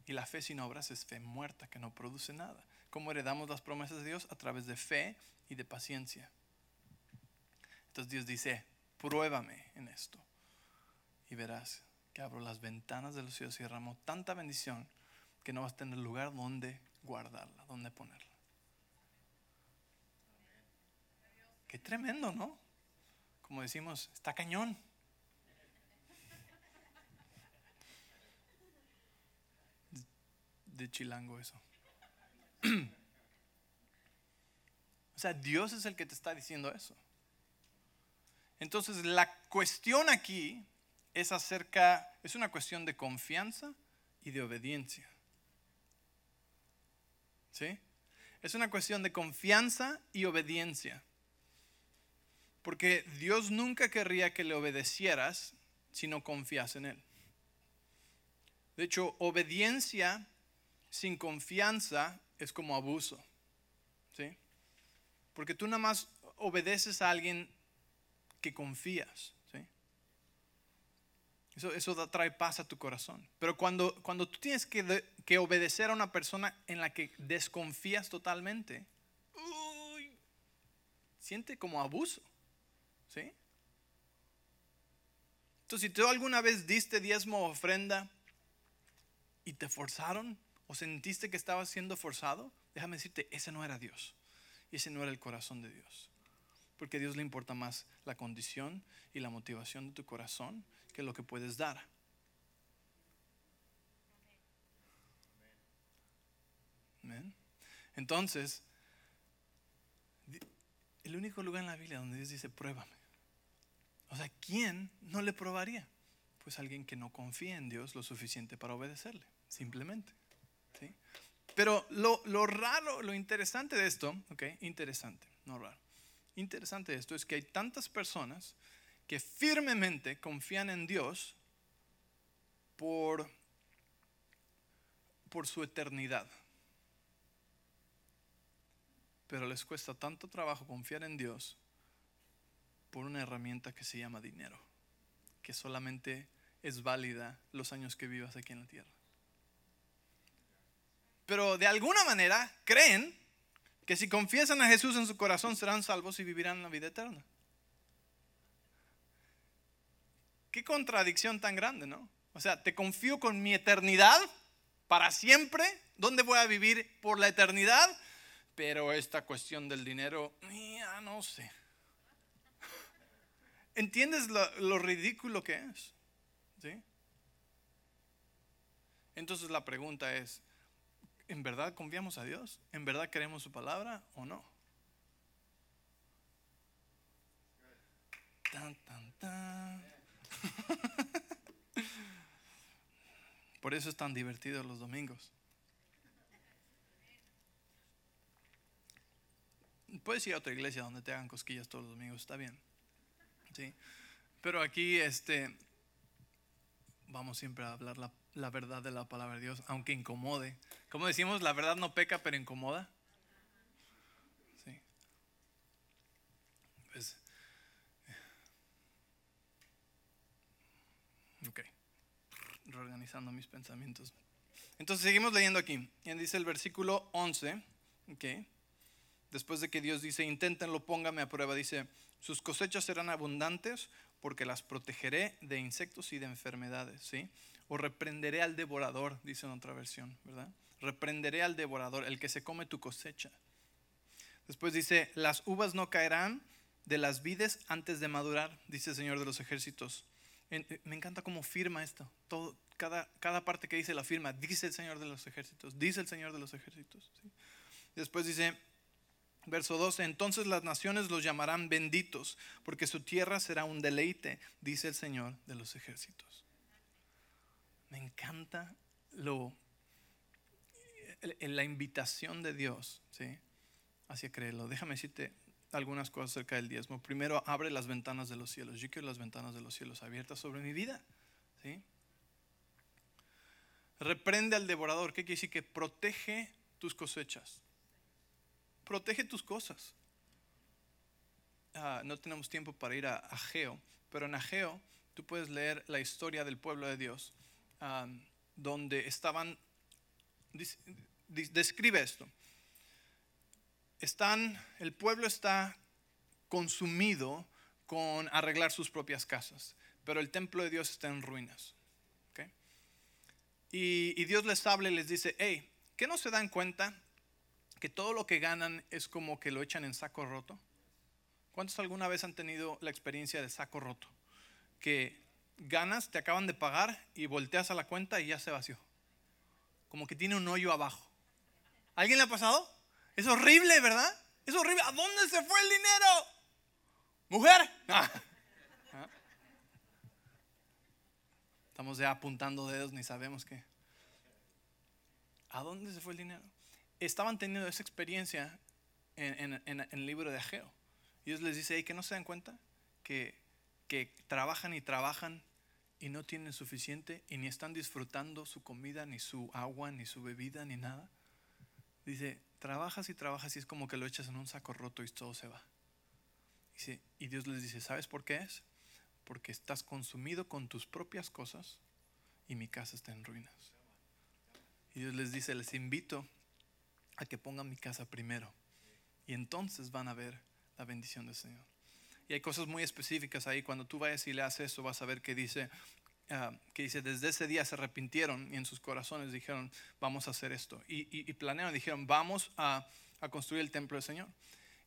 Y la fe sin obras es fe muerta, que no produce nada. ¿Cómo heredamos las promesas de Dios? A través de fe y de paciencia. Entonces Dios dice, pruébame en esto. Y verás que abro las ventanas de los cielos y derramo tanta bendición que no vas a tener lugar donde guardarla, donde ponerla. Qué tremendo, ¿no? Como decimos, está cañón. de chilango eso. <clears throat> o sea, Dios es el que te está diciendo eso. Entonces, la cuestión aquí es acerca, es una cuestión de confianza y de obediencia. ¿Sí? Es una cuestión de confianza y obediencia. Porque Dios nunca querría que le obedecieras si no confías en Él. De hecho, obediencia sin confianza es como abuso. ¿Sí? Porque tú nada más obedeces a alguien que confías. Eso, eso trae paz a tu corazón. Pero cuando, cuando tú tienes que, que obedecer a una persona en la que desconfías totalmente, siente como abuso. ¿Sí? Entonces, si tú alguna vez diste diezmo o ofrenda y te forzaron, o sentiste que estabas siendo forzado, déjame decirte, ese no era Dios. Y ese no era el corazón de Dios. Porque a Dios le importa más la condición y la motivación de tu corazón que lo que puedes dar. Entonces, el único lugar en la Biblia donde Dios dice, pruébame. O sea, ¿quién no le probaría? Pues alguien que no confía en Dios lo suficiente para obedecerle, simplemente. Pero lo, lo, raro, lo interesante de esto, ok, interesante, no raro, interesante de esto es que hay tantas personas que firmemente confían en Dios por, por su eternidad. Pero les cuesta tanto trabajo confiar en Dios por una herramienta que se llama dinero, que solamente es válida los años que vivas aquí en la tierra pero de alguna manera creen que si confiesan a Jesús en su corazón serán salvos y vivirán la vida eterna. Qué contradicción tan grande, ¿no? O sea, te confío con mi eternidad para siempre, ¿dónde voy a vivir por la eternidad? Pero esta cuestión del dinero, ya no sé. <laughs> ¿Entiendes lo, lo ridículo que es? ¿Sí? Entonces la pregunta es, ¿en verdad confiamos a Dios? ¿En verdad queremos su palabra o no? Tan, tan, tan. <laughs> Por eso es tan divertido los domingos. Puedes ir a otra iglesia donde te hagan cosquillas todos los domingos, está bien. ¿Sí? Pero aquí, este, vamos siempre a hablar la, la, verdad de la palabra de Dios, aunque incomode. Como decimos, la verdad no peca, pero incomoda. Sí. Pues, ok. Reorganizando mis pensamientos. Entonces seguimos leyendo aquí. Dice el versículo 11, ok. Después de que Dios dice, inténtenlo, póngame a prueba, dice, sus cosechas serán abundantes porque las protegeré de insectos y de enfermedades, ¿sí? O reprenderé al devorador, dice en otra versión, ¿verdad? Reprenderé al devorador, el que se come tu cosecha. Después dice, las uvas no caerán de las vides antes de madurar, dice el Señor de los ejércitos. Eh, me encanta cómo firma esto. Cada parte que dice la firma, dice el Señor de los ejércitos, dice el Señor de los ejércitos. Después dice, Verso 12, entonces las naciones los llamarán benditos, porque su tierra será un deleite, dice el Señor de los ejércitos. Me encanta lo, la invitación de Dios ¿sí? hacia creerlo. Déjame decirte algunas cosas acerca del diezmo. Primero, abre las ventanas de los cielos. Yo quiero las ventanas de los cielos abiertas sobre mi vida. ¿sí? Reprende al devorador. ¿Qué quiere decir? Que protege tus cosechas protege tus cosas. Ah, no tenemos tiempo para ir a Ageo, pero en Ageo tú puedes leer la historia del pueblo de Dios, donde estaban, describe esto, están, el pueblo está consumido con arreglar sus propias casas, pero el templo de Dios está en ruinas. Y, Dios les habla y les dice, hey, ¿qué no se dan cuenta que todo lo que ganan es como que lo echan en saco roto? ¿Cuántos alguna vez han tenido la experiencia de saco roto? Que ganas, te acaban de pagar y volteas a la cuenta y ya se vació. Como que tiene un hoyo abajo. ¿Alguien le ha pasado? Es horrible, ¿verdad? Es horrible. ¿A dónde se fue el dinero? ¿Mujer? <laughs> Ah. Estamos ya apuntando dedos, ni sabemos qué. ¿A dónde se fue el dinero? estaban teniendo esa experiencia en, el libro de Ageo. Dios les dice, que no se dan cuenta que, que trabajan y trabajan y no tienen suficiente y ni están disfrutando su comida, ni su agua, ni su bebida, ni nada. Dice, trabajas y trabajas y es como que lo echas en un saco roto y todo se va. Y Dios les dice, ¿sabes por qué es? Porque estás consumido con tus propias cosas y mi casa está en ruinas. Y Dios les dice, les invito a que pongan mi casa primero. Y entonces van a ver la bendición del Señor. Y hay cosas muy específicas ahí. Cuando tú vayas y leas eso, vas a ver que dice, ah, que dice, desde ese día se arrepintieron y en sus corazones dijeron, vamos a hacer esto. Y, y, planearon, dijeron, vamos a, a construir el templo del Señor.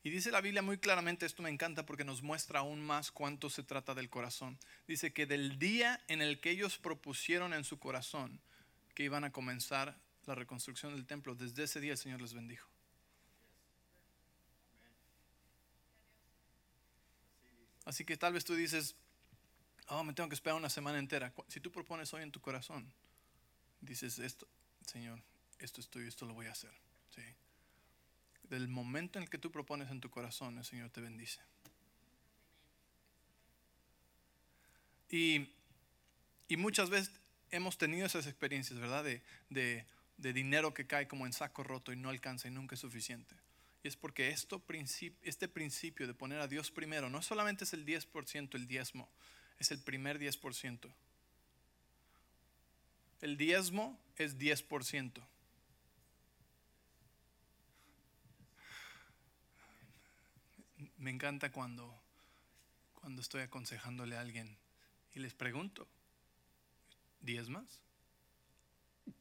Y dice la Biblia muy claramente, esto me encanta porque nos muestra aún más cuánto se trata del corazón. Dice que del día en el que ellos propusieron en su corazón que iban a comenzar la reconstrucción del templo, desde ese día el Señor les bendijo. Así que tal vez tú dices, oh, me tengo que esperar una semana entera. Si tú propones hoy en tu corazón, dices esto, Señor, esto estoy, esto lo voy a hacer. ¿sí? Del momento en el que tú propones en tu corazón, el Señor te bendice. Y, y muchas veces hemos tenido esas experiencias, ¿verdad? De, de de dinero que cae como en saco roto y no alcanza y nunca es suficiente. Y es porque esto, este principio de poner a Dios primero no solamente es el 10% el diezmo, es el primer 10%. El diezmo es 10%. Me encanta cuando, cuando estoy aconsejándole a alguien y les pregunto, ¿diezmas? <laughs>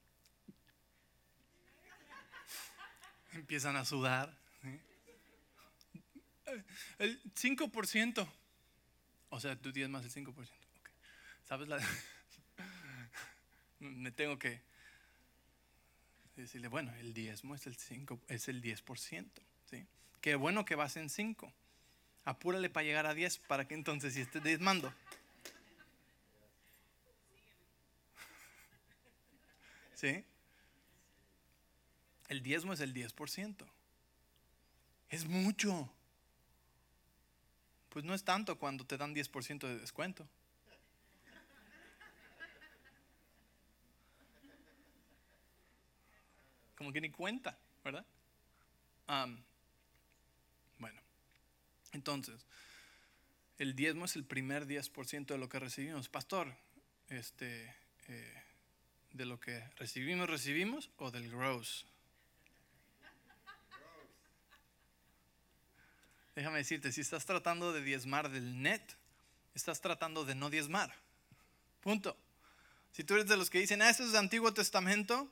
empiezan a sudar. El 5%. O sea, tú tienes más del 5%. ¿Sabes la.? <laughs> Me tengo que decirle, bueno, el diezmo es el, 5, es el 10%. ¿sí? Qué bueno que vas en 5. Apúrale para llegar a 10 para que entonces si estés diezmando. <laughs> ¿Sí? El diezmo es el 10%. Es mucho. Pues no es tanto cuando te dan 10% de descuento. Como que ni cuenta, ¿verdad? bueno, entonces, el diezmo es el primer 10% de lo que recibimos. Pastor, este, eh, de lo que recibimos, recibimos o del gross. Déjame decirte, si estás tratando de diezmar del net, estás tratando de no diezmar. Punto. Si tú eres de los que dicen, ah, eso es Antiguo Testamento,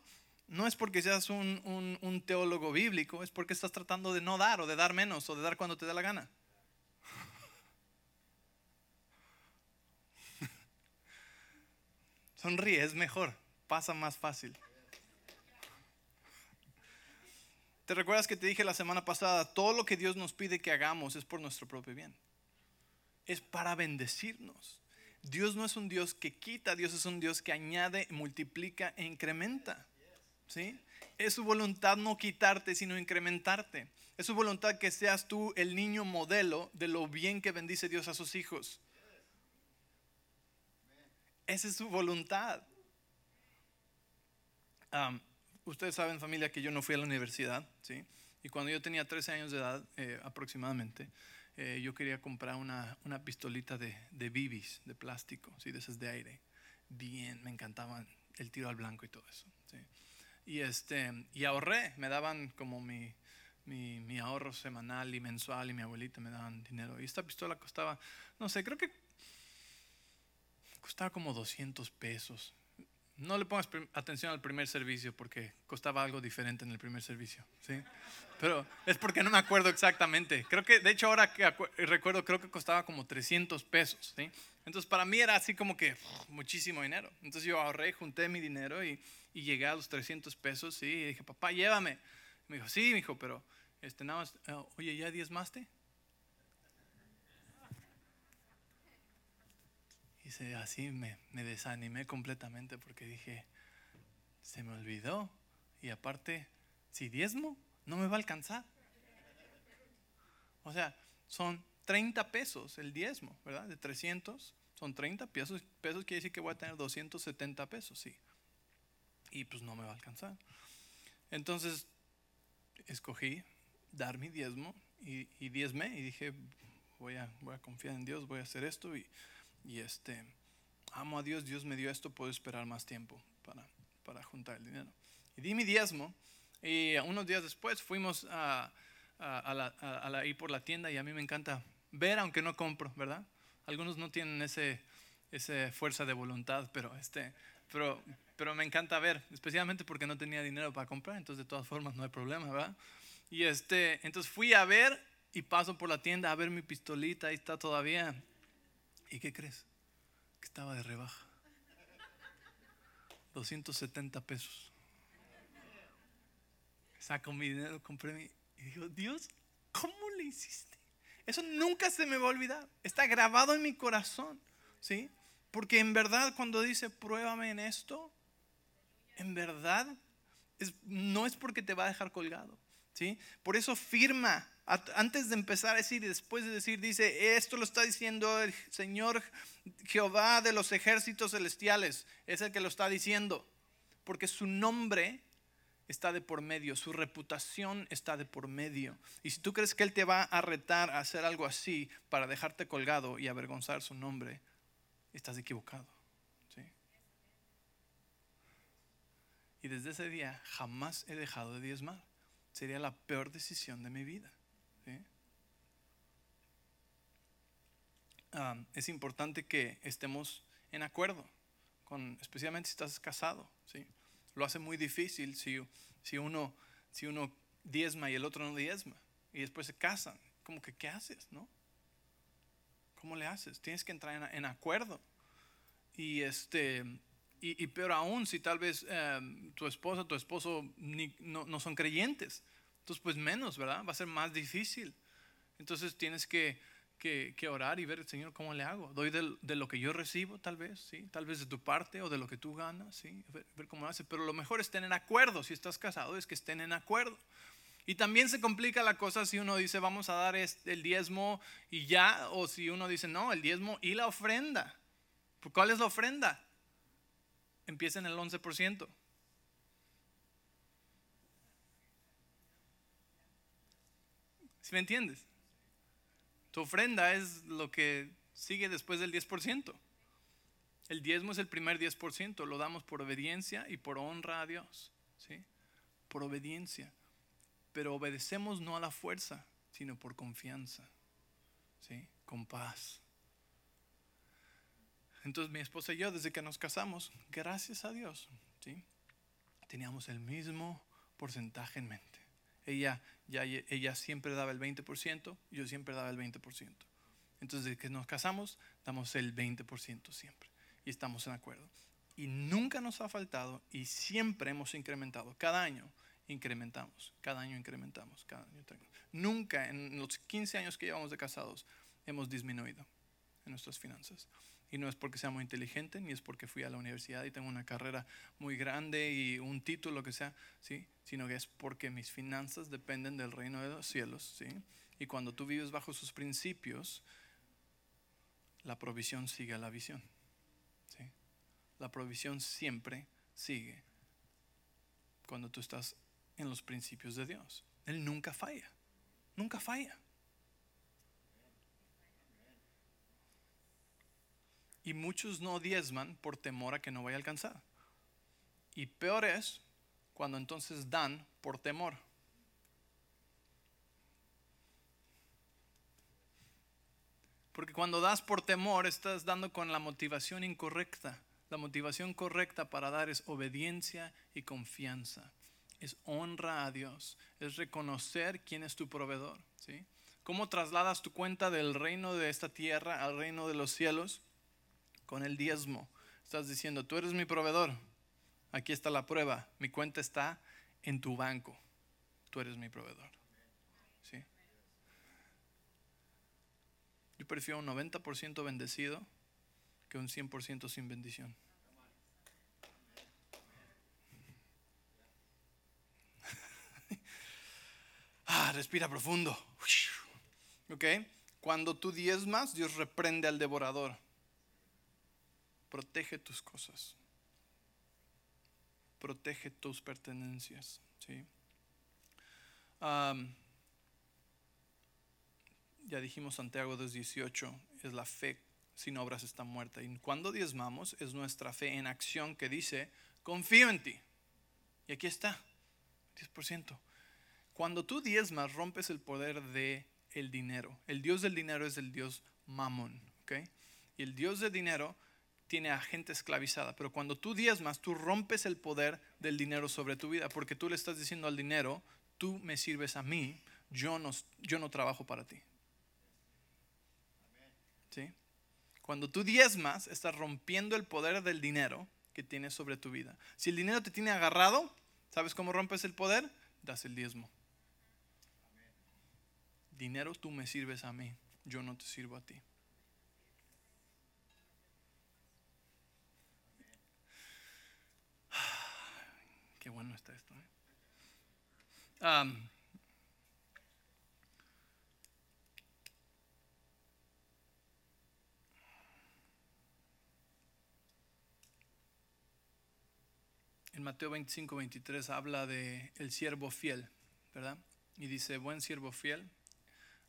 no es porque seas un, un teólogo bíblico, es porque estás tratando de no dar o de dar menos o de dar cuando te da la gana. <laughs> Sonríe, es mejor, pasa más fácil. ¿Te recuerdas que te dije la semana pasada, todo lo que Dios nos pide que hagamos es por nuestro propio bien? Es para bendecirnos. Dios no es un Dios que quita, Dios es un Dios que añade, multiplica e incrementa. ¿Sí? Es su voluntad no quitarte, sino incrementarte. Es su voluntad que seas tú el niño modelo de lo bien que bendice Dios a sus hijos. Esa es su voluntad. Ustedes saben, familia, que yo no fui a la universidad, ¿sí? Y cuando yo tenía 13 años de edad, eh, aproximadamente, eh, yo quería comprar una, una pistolita de, de bibis, de plástico, ¿sí? De esas de aire. Bien, me encantaban el tiro al blanco y todo eso, ¿sí? Y, este, y ahorré, me daban como mi, mi, mi ahorro semanal y mensual y mi abuelita me daban dinero. Y esta pistola costaba, no sé, creo que costaba como 200 pesos. No le pongas atención al primer servicio porque costaba algo diferente en el primer servicio, ¿sí? Pero es porque no me acuerdo exactamente. Creo que, de hecho, ahora que recuerdo, creo que costaba como 300 pesos, ¿sí? Entonces, para mí era así como que muchísimo dinero. Entonces, yo ahorré, junté mi dinero y, y llegué a los 300 pesos. Y dije, papá, llévame. Me dijo, sí, me dijo, pero, este, nada más, eh, oye, ¿ya diezmaste? Y así me, me desanimé completamente porque dije, se me olvidó. Y aparte, si diezmo, no me va a alcanzar. O sea, son 30 pesos el diezmo, ¿verdad? De 300, son 30 pesos. Pesos quiere decir que voy a tener 270 pesos, sí. Y pues no me va a alcanzar. Entonces, escogí dar mi diezmo y, y diezmé y dije, voy a, voy a confiar en Dios, voy a hacer esto y y este, amo a Dios, Dios me dio esto, puedo esperar más tiempo para, para juntar el dinero. Y di mi diezmo y unos días después fuimos a, a, la, a, ir por la tienda y a mí me encanta ver aunque no compro, ¿verdad? Algunos no tienen ese, esa fuerza de voluntad, pero, este, pero, pero me encanta ver, especialmente porque no tenía dinero para comprar, entonces de todas formas no hay problema, ¿verdad? Y este, entonces fui a ver y paso por la tienda a ver mi pistolita, ahí está todavía. ¿Y qué crees? Que estaba de rebaja. 270 pesos. Saco mi dinero, compré mi... Y digo, Dios, ¿cómo le hiciste? Eso nunca se me va a olvidar. Está grabado en mi corazón. ¿Sí? Porque en verdad cuando dice, pruébame en esto, en verdad no es porque te va a dejar colgado. ¿Sí? Por eso firma antes de empezar a decir y después de decir, dice, esto lo está diciendo el Señor Jehová de los ejércitos celestiales. Es el que lo está diciendo. Porque su nombre está de por medio, su reputación está de por medio. Y si tú crees que Él te va a retar a hacer algo así para dejarte colgado y avergonzar su nombre, estás equivocado. Y desde ese día jamás he dejado de diezmar. Sería la peor decisión de mi vida. Es importante que estemos en acuerdo, con, especialmente si estás casado. ¿sí? Lo hace muy difícil si, si, uno, si uno diezma y el otro no diezma. Y después se casan. Como que, ¿qué haces? ¿No? ¿Cómo le haces? Tienes que entrar en, acuerdo. Y este, y, peor aún, si tal vez em, tu esposa, tu esposo no, no, son creyentes. Entonces, pues menos, ¿verdad? Va a ser más difícil. Entonces tienes que, que, orar y ver, Señor, ¿cómo le hago? ¿Doy de, lo que yo recibo, tal vez? ¿sí? Tal vez de tu parte o de lo que tú ganas, ¿sí? Ver, cómo hace. Pero lo mejor es tener acuerdo. Si estás casado, es que estén en acuerdo. Y también se complica la cosa si uno dice vamos a dar el diezmo y ya, o si uno dice no, el diezmo y la ofrenda. ¿Cuál es la ofrenda? Empieza en el 11%. ¿Sí me entiendes? Tu ofrenda es lo que sigue después del 10%. El diezmo es el primer 10%, lo damos por obediencia y por honra a Dios, ¿sí? Por obediencia. Pero obedecemos no a la fuerza, sino por confianza, ¿sí? Con paz. Entonces mi esposa y yo, desde que nos casamos, gracias a Dios, ¿sí? Teníamos el mismo porcentaje en mente. Ella, ya, ella siempre daba el 20%, yo siempre daba el 20%. Entonces, desde que nos casamos, damos el 20% siempre y estamos en acuerdo. Y nunca nos ha faltado y siempre hemos incrementado. Cada año incrementamos, cada año incrementamos, cada año. Nunca en los 15 años que llevamos de casados hemos disminuido en nuestras finanzas. Y no es porque sea muy inteligente, ni es porque fui a la universidad y tengo una carrera muy grande y un título, que sea, ¿sí? sino que es porque mis finanzas dependen del reino de los cielos. ¿sí? Y cuando tú vives bajo sus principios, la provisión sigue a la visión la provisión siempre sigue cuando tú estás en los principios de Dios. Él nunca falla, nunca falla. Y muchos no diezman por temor a que no vaya a alcanzar. Y peor es cuando entonces dan por temor. Porque cuando das por temor estás dando con la motivación incorrecta. La motivación correcta para dar es obediencia y confianza. Es honra a Dios. Es reconocer quién es tu proveedor. ¿sí? ¿Cómo trasladas tu cuenta del reino de esta tierra al reino de los cielos? Con el diezmo. Estás diciendo, tú eres mi proveedor. Aquí está la prueba. Mi cuenta está en tu banco. Tú eres mi proveedor. ¿Sí? Yo prefiero un 90% bendecido que un 100% sin bendición. <laughs> ah, respira profundo. ¿Ok? Cuando tú diezmas, Dios reprende al devorador. Protege tus cosas. Protege tus pertenencias. ¿sí? ya dijimos Santiago 2.18, es la fe sin obras está muerta. Y cuando diezmamos es nuestra fe en acción que dice, confío en ti. Y aquí está, 10%. Cuando tú diezmas, rompes el poder de el dinero. El Dios del dinero es el Dios mamón, ¿ok? Y el Dios del dinero tiene a gente esclavizada. Pero cuando tú diezmas, tú rompes el poder del dinero sobre tu vida, porque tú le estás diciendo al dinero, tú me sirves a mí, yo no, yo no trabajo para ti. ¿Sí? Cuando tú diezmas, estás rompiendo el poder del dinero que tienes sobre tu vida. Si el dinero te tiene agarrado, ¿sabes cómo rompes el poder? Das el diezmo. Dinero tú me sirves a mí, yo no te sirvo a ti. Qué bueno está esto. ¿eh? en Mateo 25, 23 habla de el siervo fiel, ¿verdad? Y dice, buen siervo fiel,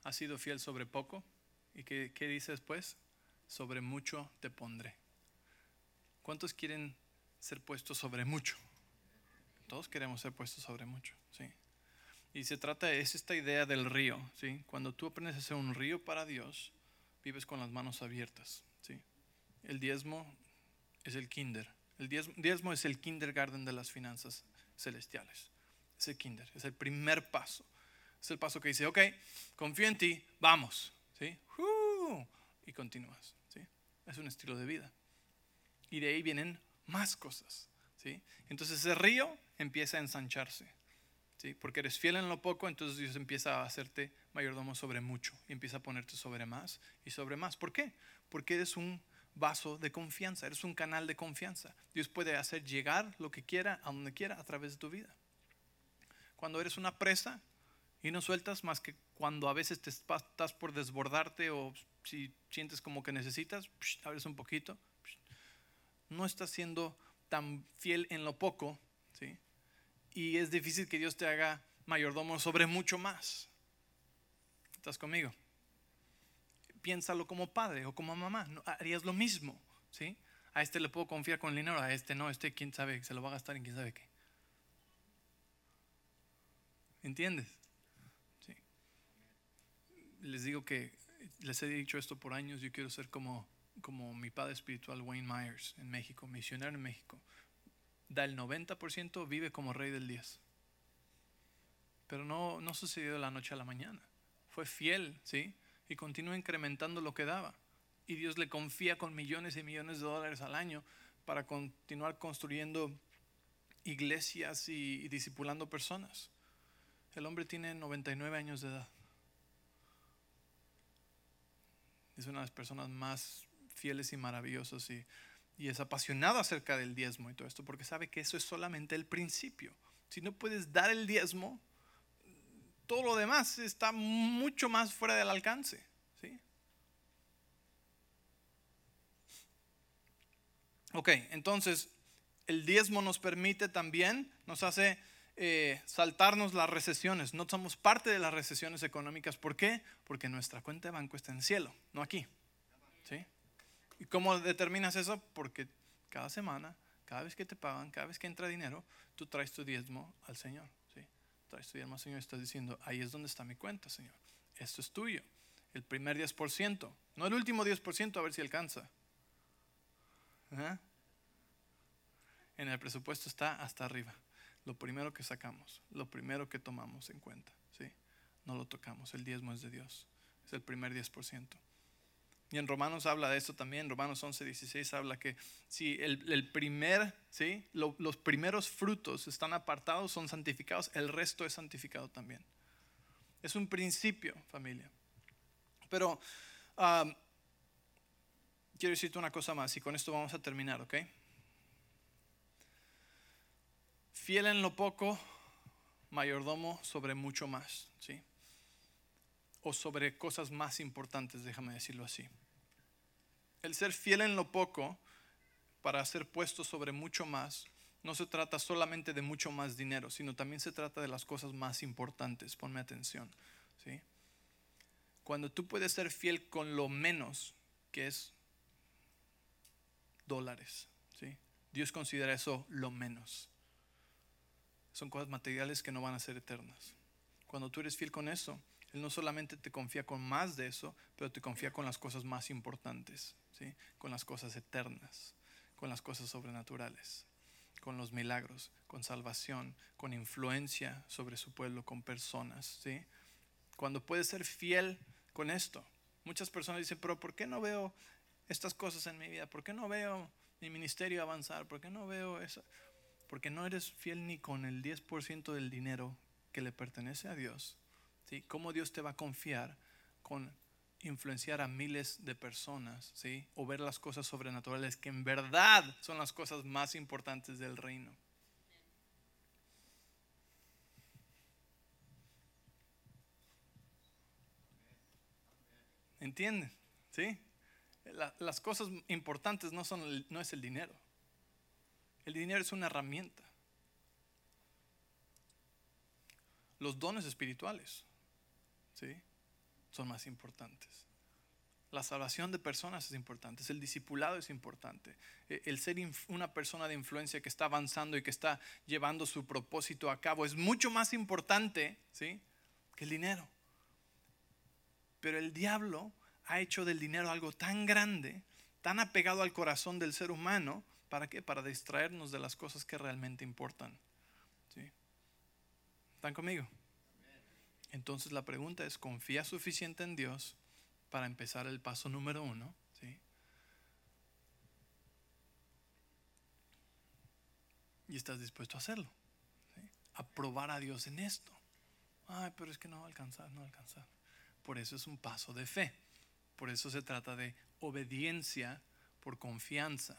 ha sido fiel sobre poco. ¿Y qué, qué dice después? Sobre mucho te pondré. ¿Cuántos quieren ser puestos sobre mucho? Todos queremos ser puestos sobre mucho, ¿sí? Y se trata, es esta idea del río, ¿sí? Cuando tú aprendes a ser un río para Dios, vives con las manos abiertas, ¿sí? El diezmo es el kinder, el diezmo, es el kindergarten de las finanzas celestiales. Es el kinder, es el primer paso. Es el paso que dice, ok, confío en ti, vamos. ¿Sí? y continúas. ¿sí? Es un estilo de vida. Y de ahí vienen más cosas. ¿sí? Entonces ese río empieza a ensancharse. ¿sí? Porque eres fiel en lo poco, entonces Dios empieza a hacerte mayordomo sobre mucho. Y empieza a ponerte sobre más y sobre más. ¿Por qué? Porque eres un vaso de confianza, eres un canal de confianza. Dios puede hacer llegar lo que quiera a donde quiera a través de tu vida. Cuando eres una presa, Y no sueltas más que cuando a veces te estás por desbordarte o si sientes como que necesitas, abres un poquito. No estás siendo tan fiel en lo poco, ¿sí? Y es difícil que Dios te haga mayordomo sobre mucho más. ¿Estás conmigo? Piénsalo como padre o como mamá. harías lo mismo, ¿sí? A este le puedo confiar con el dinero, a este no, este quién sabe, se lo va a gastar en quién sabe qué. ¿Entiendes? les digo que les he dicho esto por años, yo quiero ser como, como mi padre espiritual Wayne Myers en México, misionero en México. Da el 90%, vive como rey del 10. Pero no, no sucedió de la noche a la mañana. Fue fiel, ¿sí? Y continúa incrementando lo que daba. Y Dios le confía con millones y millones de dólares al año para continuar construyendo iglesias y, y discipulando personas. El hombre tiene 99 años de edad. es una de las personas más fieles y maravillosas y, es apasionado acerca del diezmo y todo esto, porque sabe que eso es solamente el principio. Si no puedes dar el diezmo, todo lo demás está mucho más fuera del alcance. ¿sí? Ok, entonces el diezmo nos permite también, nos hace eh, saltarnos las recesiones. No somos parte de las recesiones económicas. ¿Por qué? Porque nuestra cuenta de banco está en cielo, no aquí. ¿Sí? ¿Y cómo determinas eso? Porque cada semana, cada vez que te pagan, cada vez que entra dinero, tú traes tu diezmo al Señor. ¿sí? Traes tu diezmo al Señor y estás diciendo, ahí es donde está mi cuenta, Señor. Esto es tuyo. El primer 10%, no el último 10%, a ver si alcanza. ¿Eh? En el presupuesto está hasta arriba lo primero que sacamos, lo primero que tomamos en cuenta. ¿sí? No lo tocamos, el diezmo es de Dios, es el primer 10%. Y en Romanos habla de esto también, Romanos 11, 16 habla que si el, primer, ¿sí? los primeros frutos están apartados, son santificados, el resto es santificado también. Es un principio, familia. Pero ah, quiero decirte una cosa más y con esto vamos a terminar, ¿ok? fiel en lo poco, mayordomo sobre mucho más, ¿sí? O sobre cosas más importantes, déjame decirlo así. El ser fiel en lo poco para ser puesto sobre mucho más, no se trata solamente de mucho más dinero, sino también se trata de las cosas más importantes. Ponme atención, ¿sí? Cuando tú puedes ser fiel con lo menos, que es dólares, ¿sí? Dios considera eso lo menos son cosas materiales que no van a ser eternas. Cuando tú eres fiel con eso, Él no solamente te confía con más de eso, pero te confía con las cosas más importantes, ¿sí? con las cosas eternas, con las cosas sobrenaturales, con los milagros, con salvación, con influencia sobre su pueblo, con personas. ¿sí? Cuando puedes ser fiel con esto, muchas personas dicen, pero ¿por qué no veo estas cosas en mi vida? ¿Por qué no veo mi ministerio avanzar? ¿Por qué no veo eso? porque no eres fiel ni con el 10% del dinero que le pertenece a Dios, ¿cómo Dios te va a confiar con influenciar a miles de personas, ¿sí? O ver las cosas sobrenaturales que en verdad son las cosas más importantes del reino. ¿Entienden? ¿Sí? las cosas importantes no, son, no es el dinero. El dinero es una herramienta. Los dones espirituales, ¿sí? Son más importantes. La salvación de personas es importante, el discipulado es importante, e, el ser una persona de influencia que está avanzando y que está llevando su propósito a cabo es mucho más importante ¿sí? que el dinero. Pero el diablo ha hecho del dinero algo tan grande, tan apegado al corazón del ser humano, ¿Para qué? Para distraernos de las cosas que realmente importan. ¿Sí? ¿Están conmigo? Entonces la pregunta es, ¿confía suficiente en Dios para empezar el paso número uno? ¿Sí? Y estás dispuesto a hacerlo. A probar a Dios en esto. Ay, pero es que no va a alcanzar, no va a alcanzar. Por eso es un paso de fe. Por eso se trata de obediencia por confianza.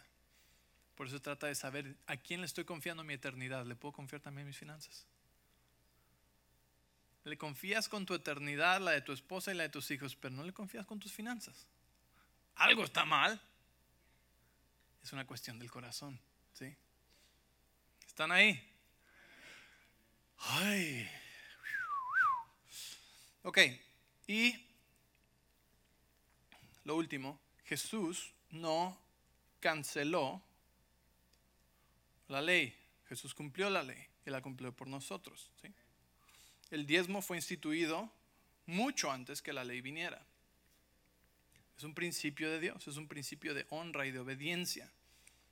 Por eso trata de saber a quién le estoy confiando mi eternidad. ¿Le puedo confiar también mis finanzas? Le confías con tu eternidad, la de tu esposa y la de tus hijos, pero no le confías con tus finanzas. Algo está mal. Es una cuestión del corazón. ¿sí? ¿Están ahí? Ay. Ok, y lo último, Jesús no canceló la ley. Jesús cumplió la ley y la cumplió por nosotros. ¿sí? El diezmo fue instituido mucho antes que la ley viniera. Es un principio de Dios, es un principio de honra y de obediencia.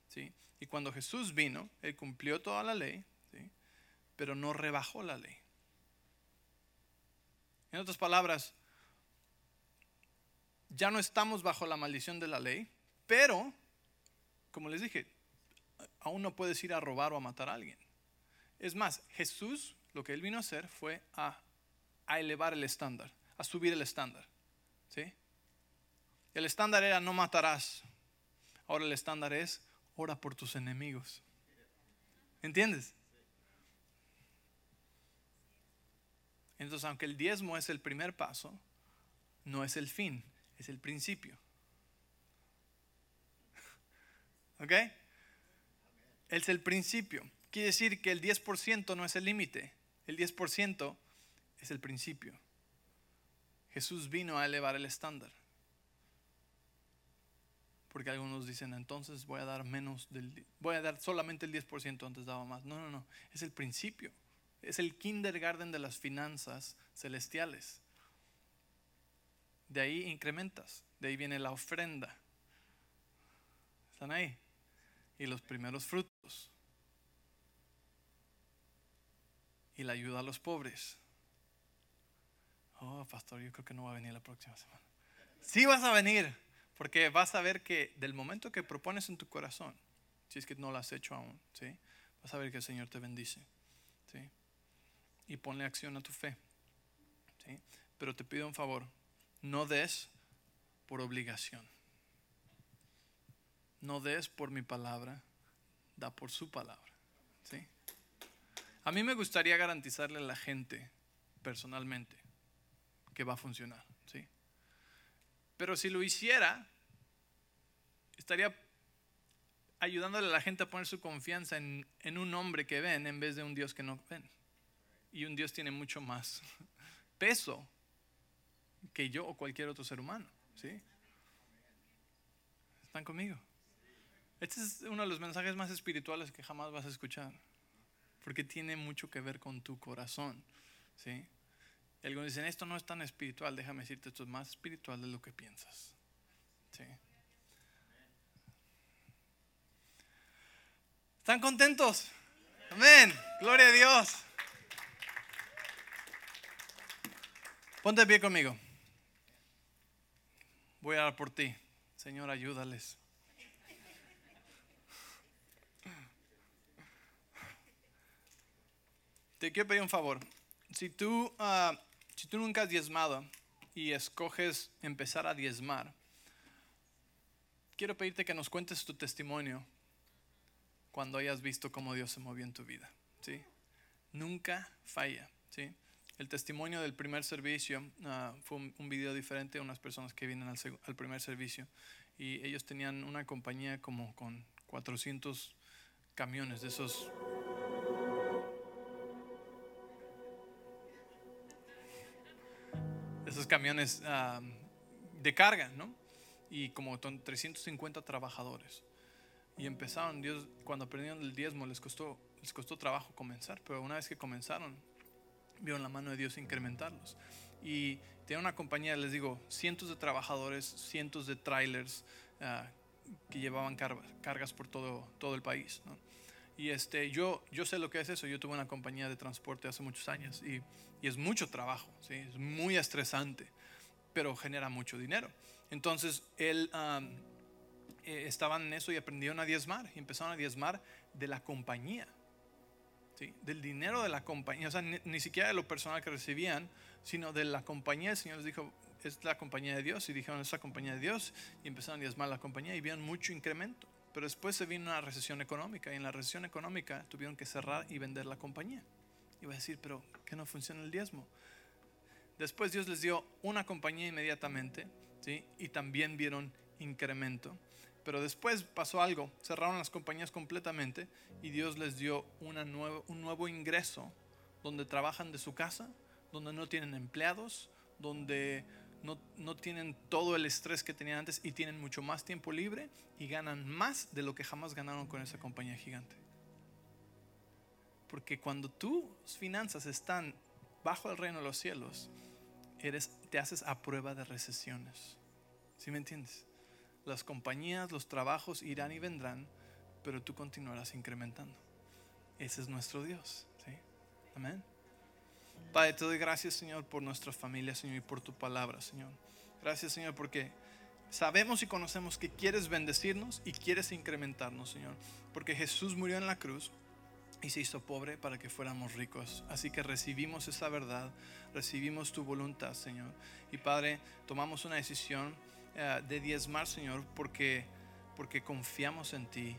¿sí? Y cuando Jesús vino, Él cumplió toda la ley, ¿sí? pero no rebajó la ley. En otras palabras, ya no estamos bajo la maldición de la ley, pero, como les dije, aún no puedes ir a robar o a matar a alguien. Es más, Jesús lo que él vino a hacer fue a, elevar el estándar, a subir el estándar. ¿sí? El estándar era no matarás. Ahora el estándar es ora por tus enemigos. ¿Entiendes? Entonces, aunque el diezmo es el primer paso, no es el fin, es el principio. <laughs> ¿Ok? Es el principio. Quiere decir que el 10% no es el límite, el 10% es el principio. Jesús vino a elevar el estándar. Porque algunos dicen, entonces voy a dar menos del voy a dar solamente el 10%, antes daba más. No, no, no, es el principio. Es el kindergarten de las finanzas celestiales. De ahí incrementas, de ahí viene la ofrenda. ¿Están ahí? Y los primeros frutos. Y la ayuda a los pobres. Oh, pastor, yo creo que no va a venir la próxima semana. Sí vas a venir, porque vas a ver que del momento que propones en tu corazón, si es que no lo has hecho aún, ¿sí? vas a ver que el Señor te bendice. ¿sí? Y ponle acción a tu fe. ¿sí? Pero te pido un favor, no des por obligación. No des por mi palabra, da por su palabra. ¿sí? A mí me gustaría garantizarle a la gente personalmente que va a funcionar. ¿sí? Pero si lo hiciera, estaría ayudándole a la gente a poner su confianza en, un hombre que ven en vez de un Dios que no ven. Y un Dios tiene mucho más <laughs> peso que yo o cualquier otro ser humano. ¿sí? ¿Están conmigo? Este es uno de los mensajes más espirituales que jamás vas a escuchar, porque tiene mucho que ver con tu corazón. ¿sí? Algunos dicen, esto no es tan espiritual, déjame decirte, esto es más espiritual de lo que piensas. ¿sí? ¿Están contentos? Amén. Gloria a Dios. Ponte de pie conmigo. Voy a dar por ti. Señor, ayúdales. Te quiero pedir un favor. Si tú, ah, si tú nunca has diezmado y escoges empezar a diezmar, quiero pedirte que nos cuentes tu testimonio cuando hayas visto cómo Dios se movió en tu vida. ¿sí? Nunca falla. ¿sí? El testimonio del primer servicio ah, fue un, video diferente a unas personas que vienen al, primer servicio y ellos tenían una compañía como con 400 camiones de esos camiones ah, de carga, ¿no? Y como 350 trabajadores. Y empezaron, Dios, cuando aprendieron el diezmo les costó, les costó trabajo comenzar, pero una vez que comenzaron, vieron la mano de Dios incrementarlos. Y tiene una compañía, les digo, cientos de trabajadores, cientos de trailers ah, que llevaban cargas por todo, todo el país. Y este, yo, yo sé lo que es eso. Yo tuve una compañía de transporte hace muchos años y, y es mucho trabajo, ¿sí? es muy estresante, pero genera mucho dinero. Entonces, él eh, estaban en eso y aprendieron a diezmar y empezaron a diezmar de la compañía del dinero de la compañía, o sea, ni, siquiera de lo personal que recibían, sino de la compañía. El Señor les dijo, es la compañía de Dios, y dijeron, es la compañía de Dios, y empezaron a diezmar la compañía y vieron mucho incremento. Pero después se vino una recesión económica, y en la recesión económica tuvieron que cerrar y vender la compañía. Y a decir, pero ¿qué no funciona el diezmo? Después Dios les dio una compañía inmediatamente, ¿sí? Y también vieron incremento. Pero después pasó algo, cerraron las compañías completamente y Dios les dio una un nuevo ingreso donde trabajan de su casa, donde no tienen empleados, donde no, no, tienen todo el estrés que tenían antes y tienen mucho más tiempo libre y ganan más de lo que jamás ganaron con esa compañía gigante. Porque cuando tus finanzas están bajo el reino de los cielos, eres, te haces a prueba de recesiones. ¿Sí me entiendes? Las compañías, los trabajos irán y vendrán, pero tú continuarás incrementando. Ese es nuestro Dios. ¿sí? Amén. Padre, te doy gracias, Señor, por nuestra familia, Señor, y por tu palabra, Señor. Gracias, Señor, porque sabemos y conocemos que quieres bendecirnos y quieres incrementarnos, Señor. Porque Jesús murió en la cruz y se hizo pobre para que fuéramos ricos. Así que recibimos esa verdad, recibimos tu voluntad, Señor. Y Padre, tomamos una decisión eh, de diezmar, Señor, porque, porque confiamos en ti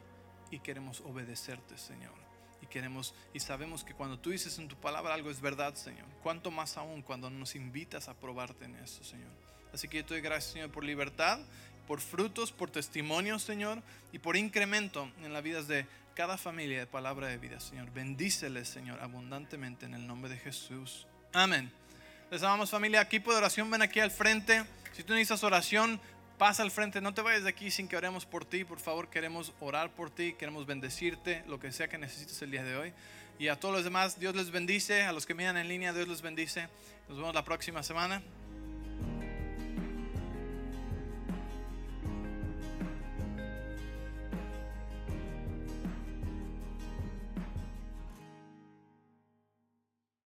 y queremos obedecerte, Señor. Y queremos y sabemos que cuando tú dices en tu palabra algo es verdad, Señor. Cuanto más aún cuando nos invitas a probarte en eso, Señor. Así que yo te doy gracias, Señor, por libertad, por frutos, por testimonios, Señor, y por incremento en las vidas de cada familia de palabra de vida, Señor. Bendíceles, Señor, abundantemente en el nombre de Jesús. Amén. Les amamos familia. Equipo de oración, ven aquí al frente. Si tú necesitas oración, pasa al frente. No te vayas de aquí sin que oremos por ti. Por favor, queremos orar por ti. Queremos bendecirte, lo que sea que necesites el día de hoy. Y a todos los demás, Dios les bendice. A los que miran en línea, Dios les bendice. Nos vemos la próxima semana.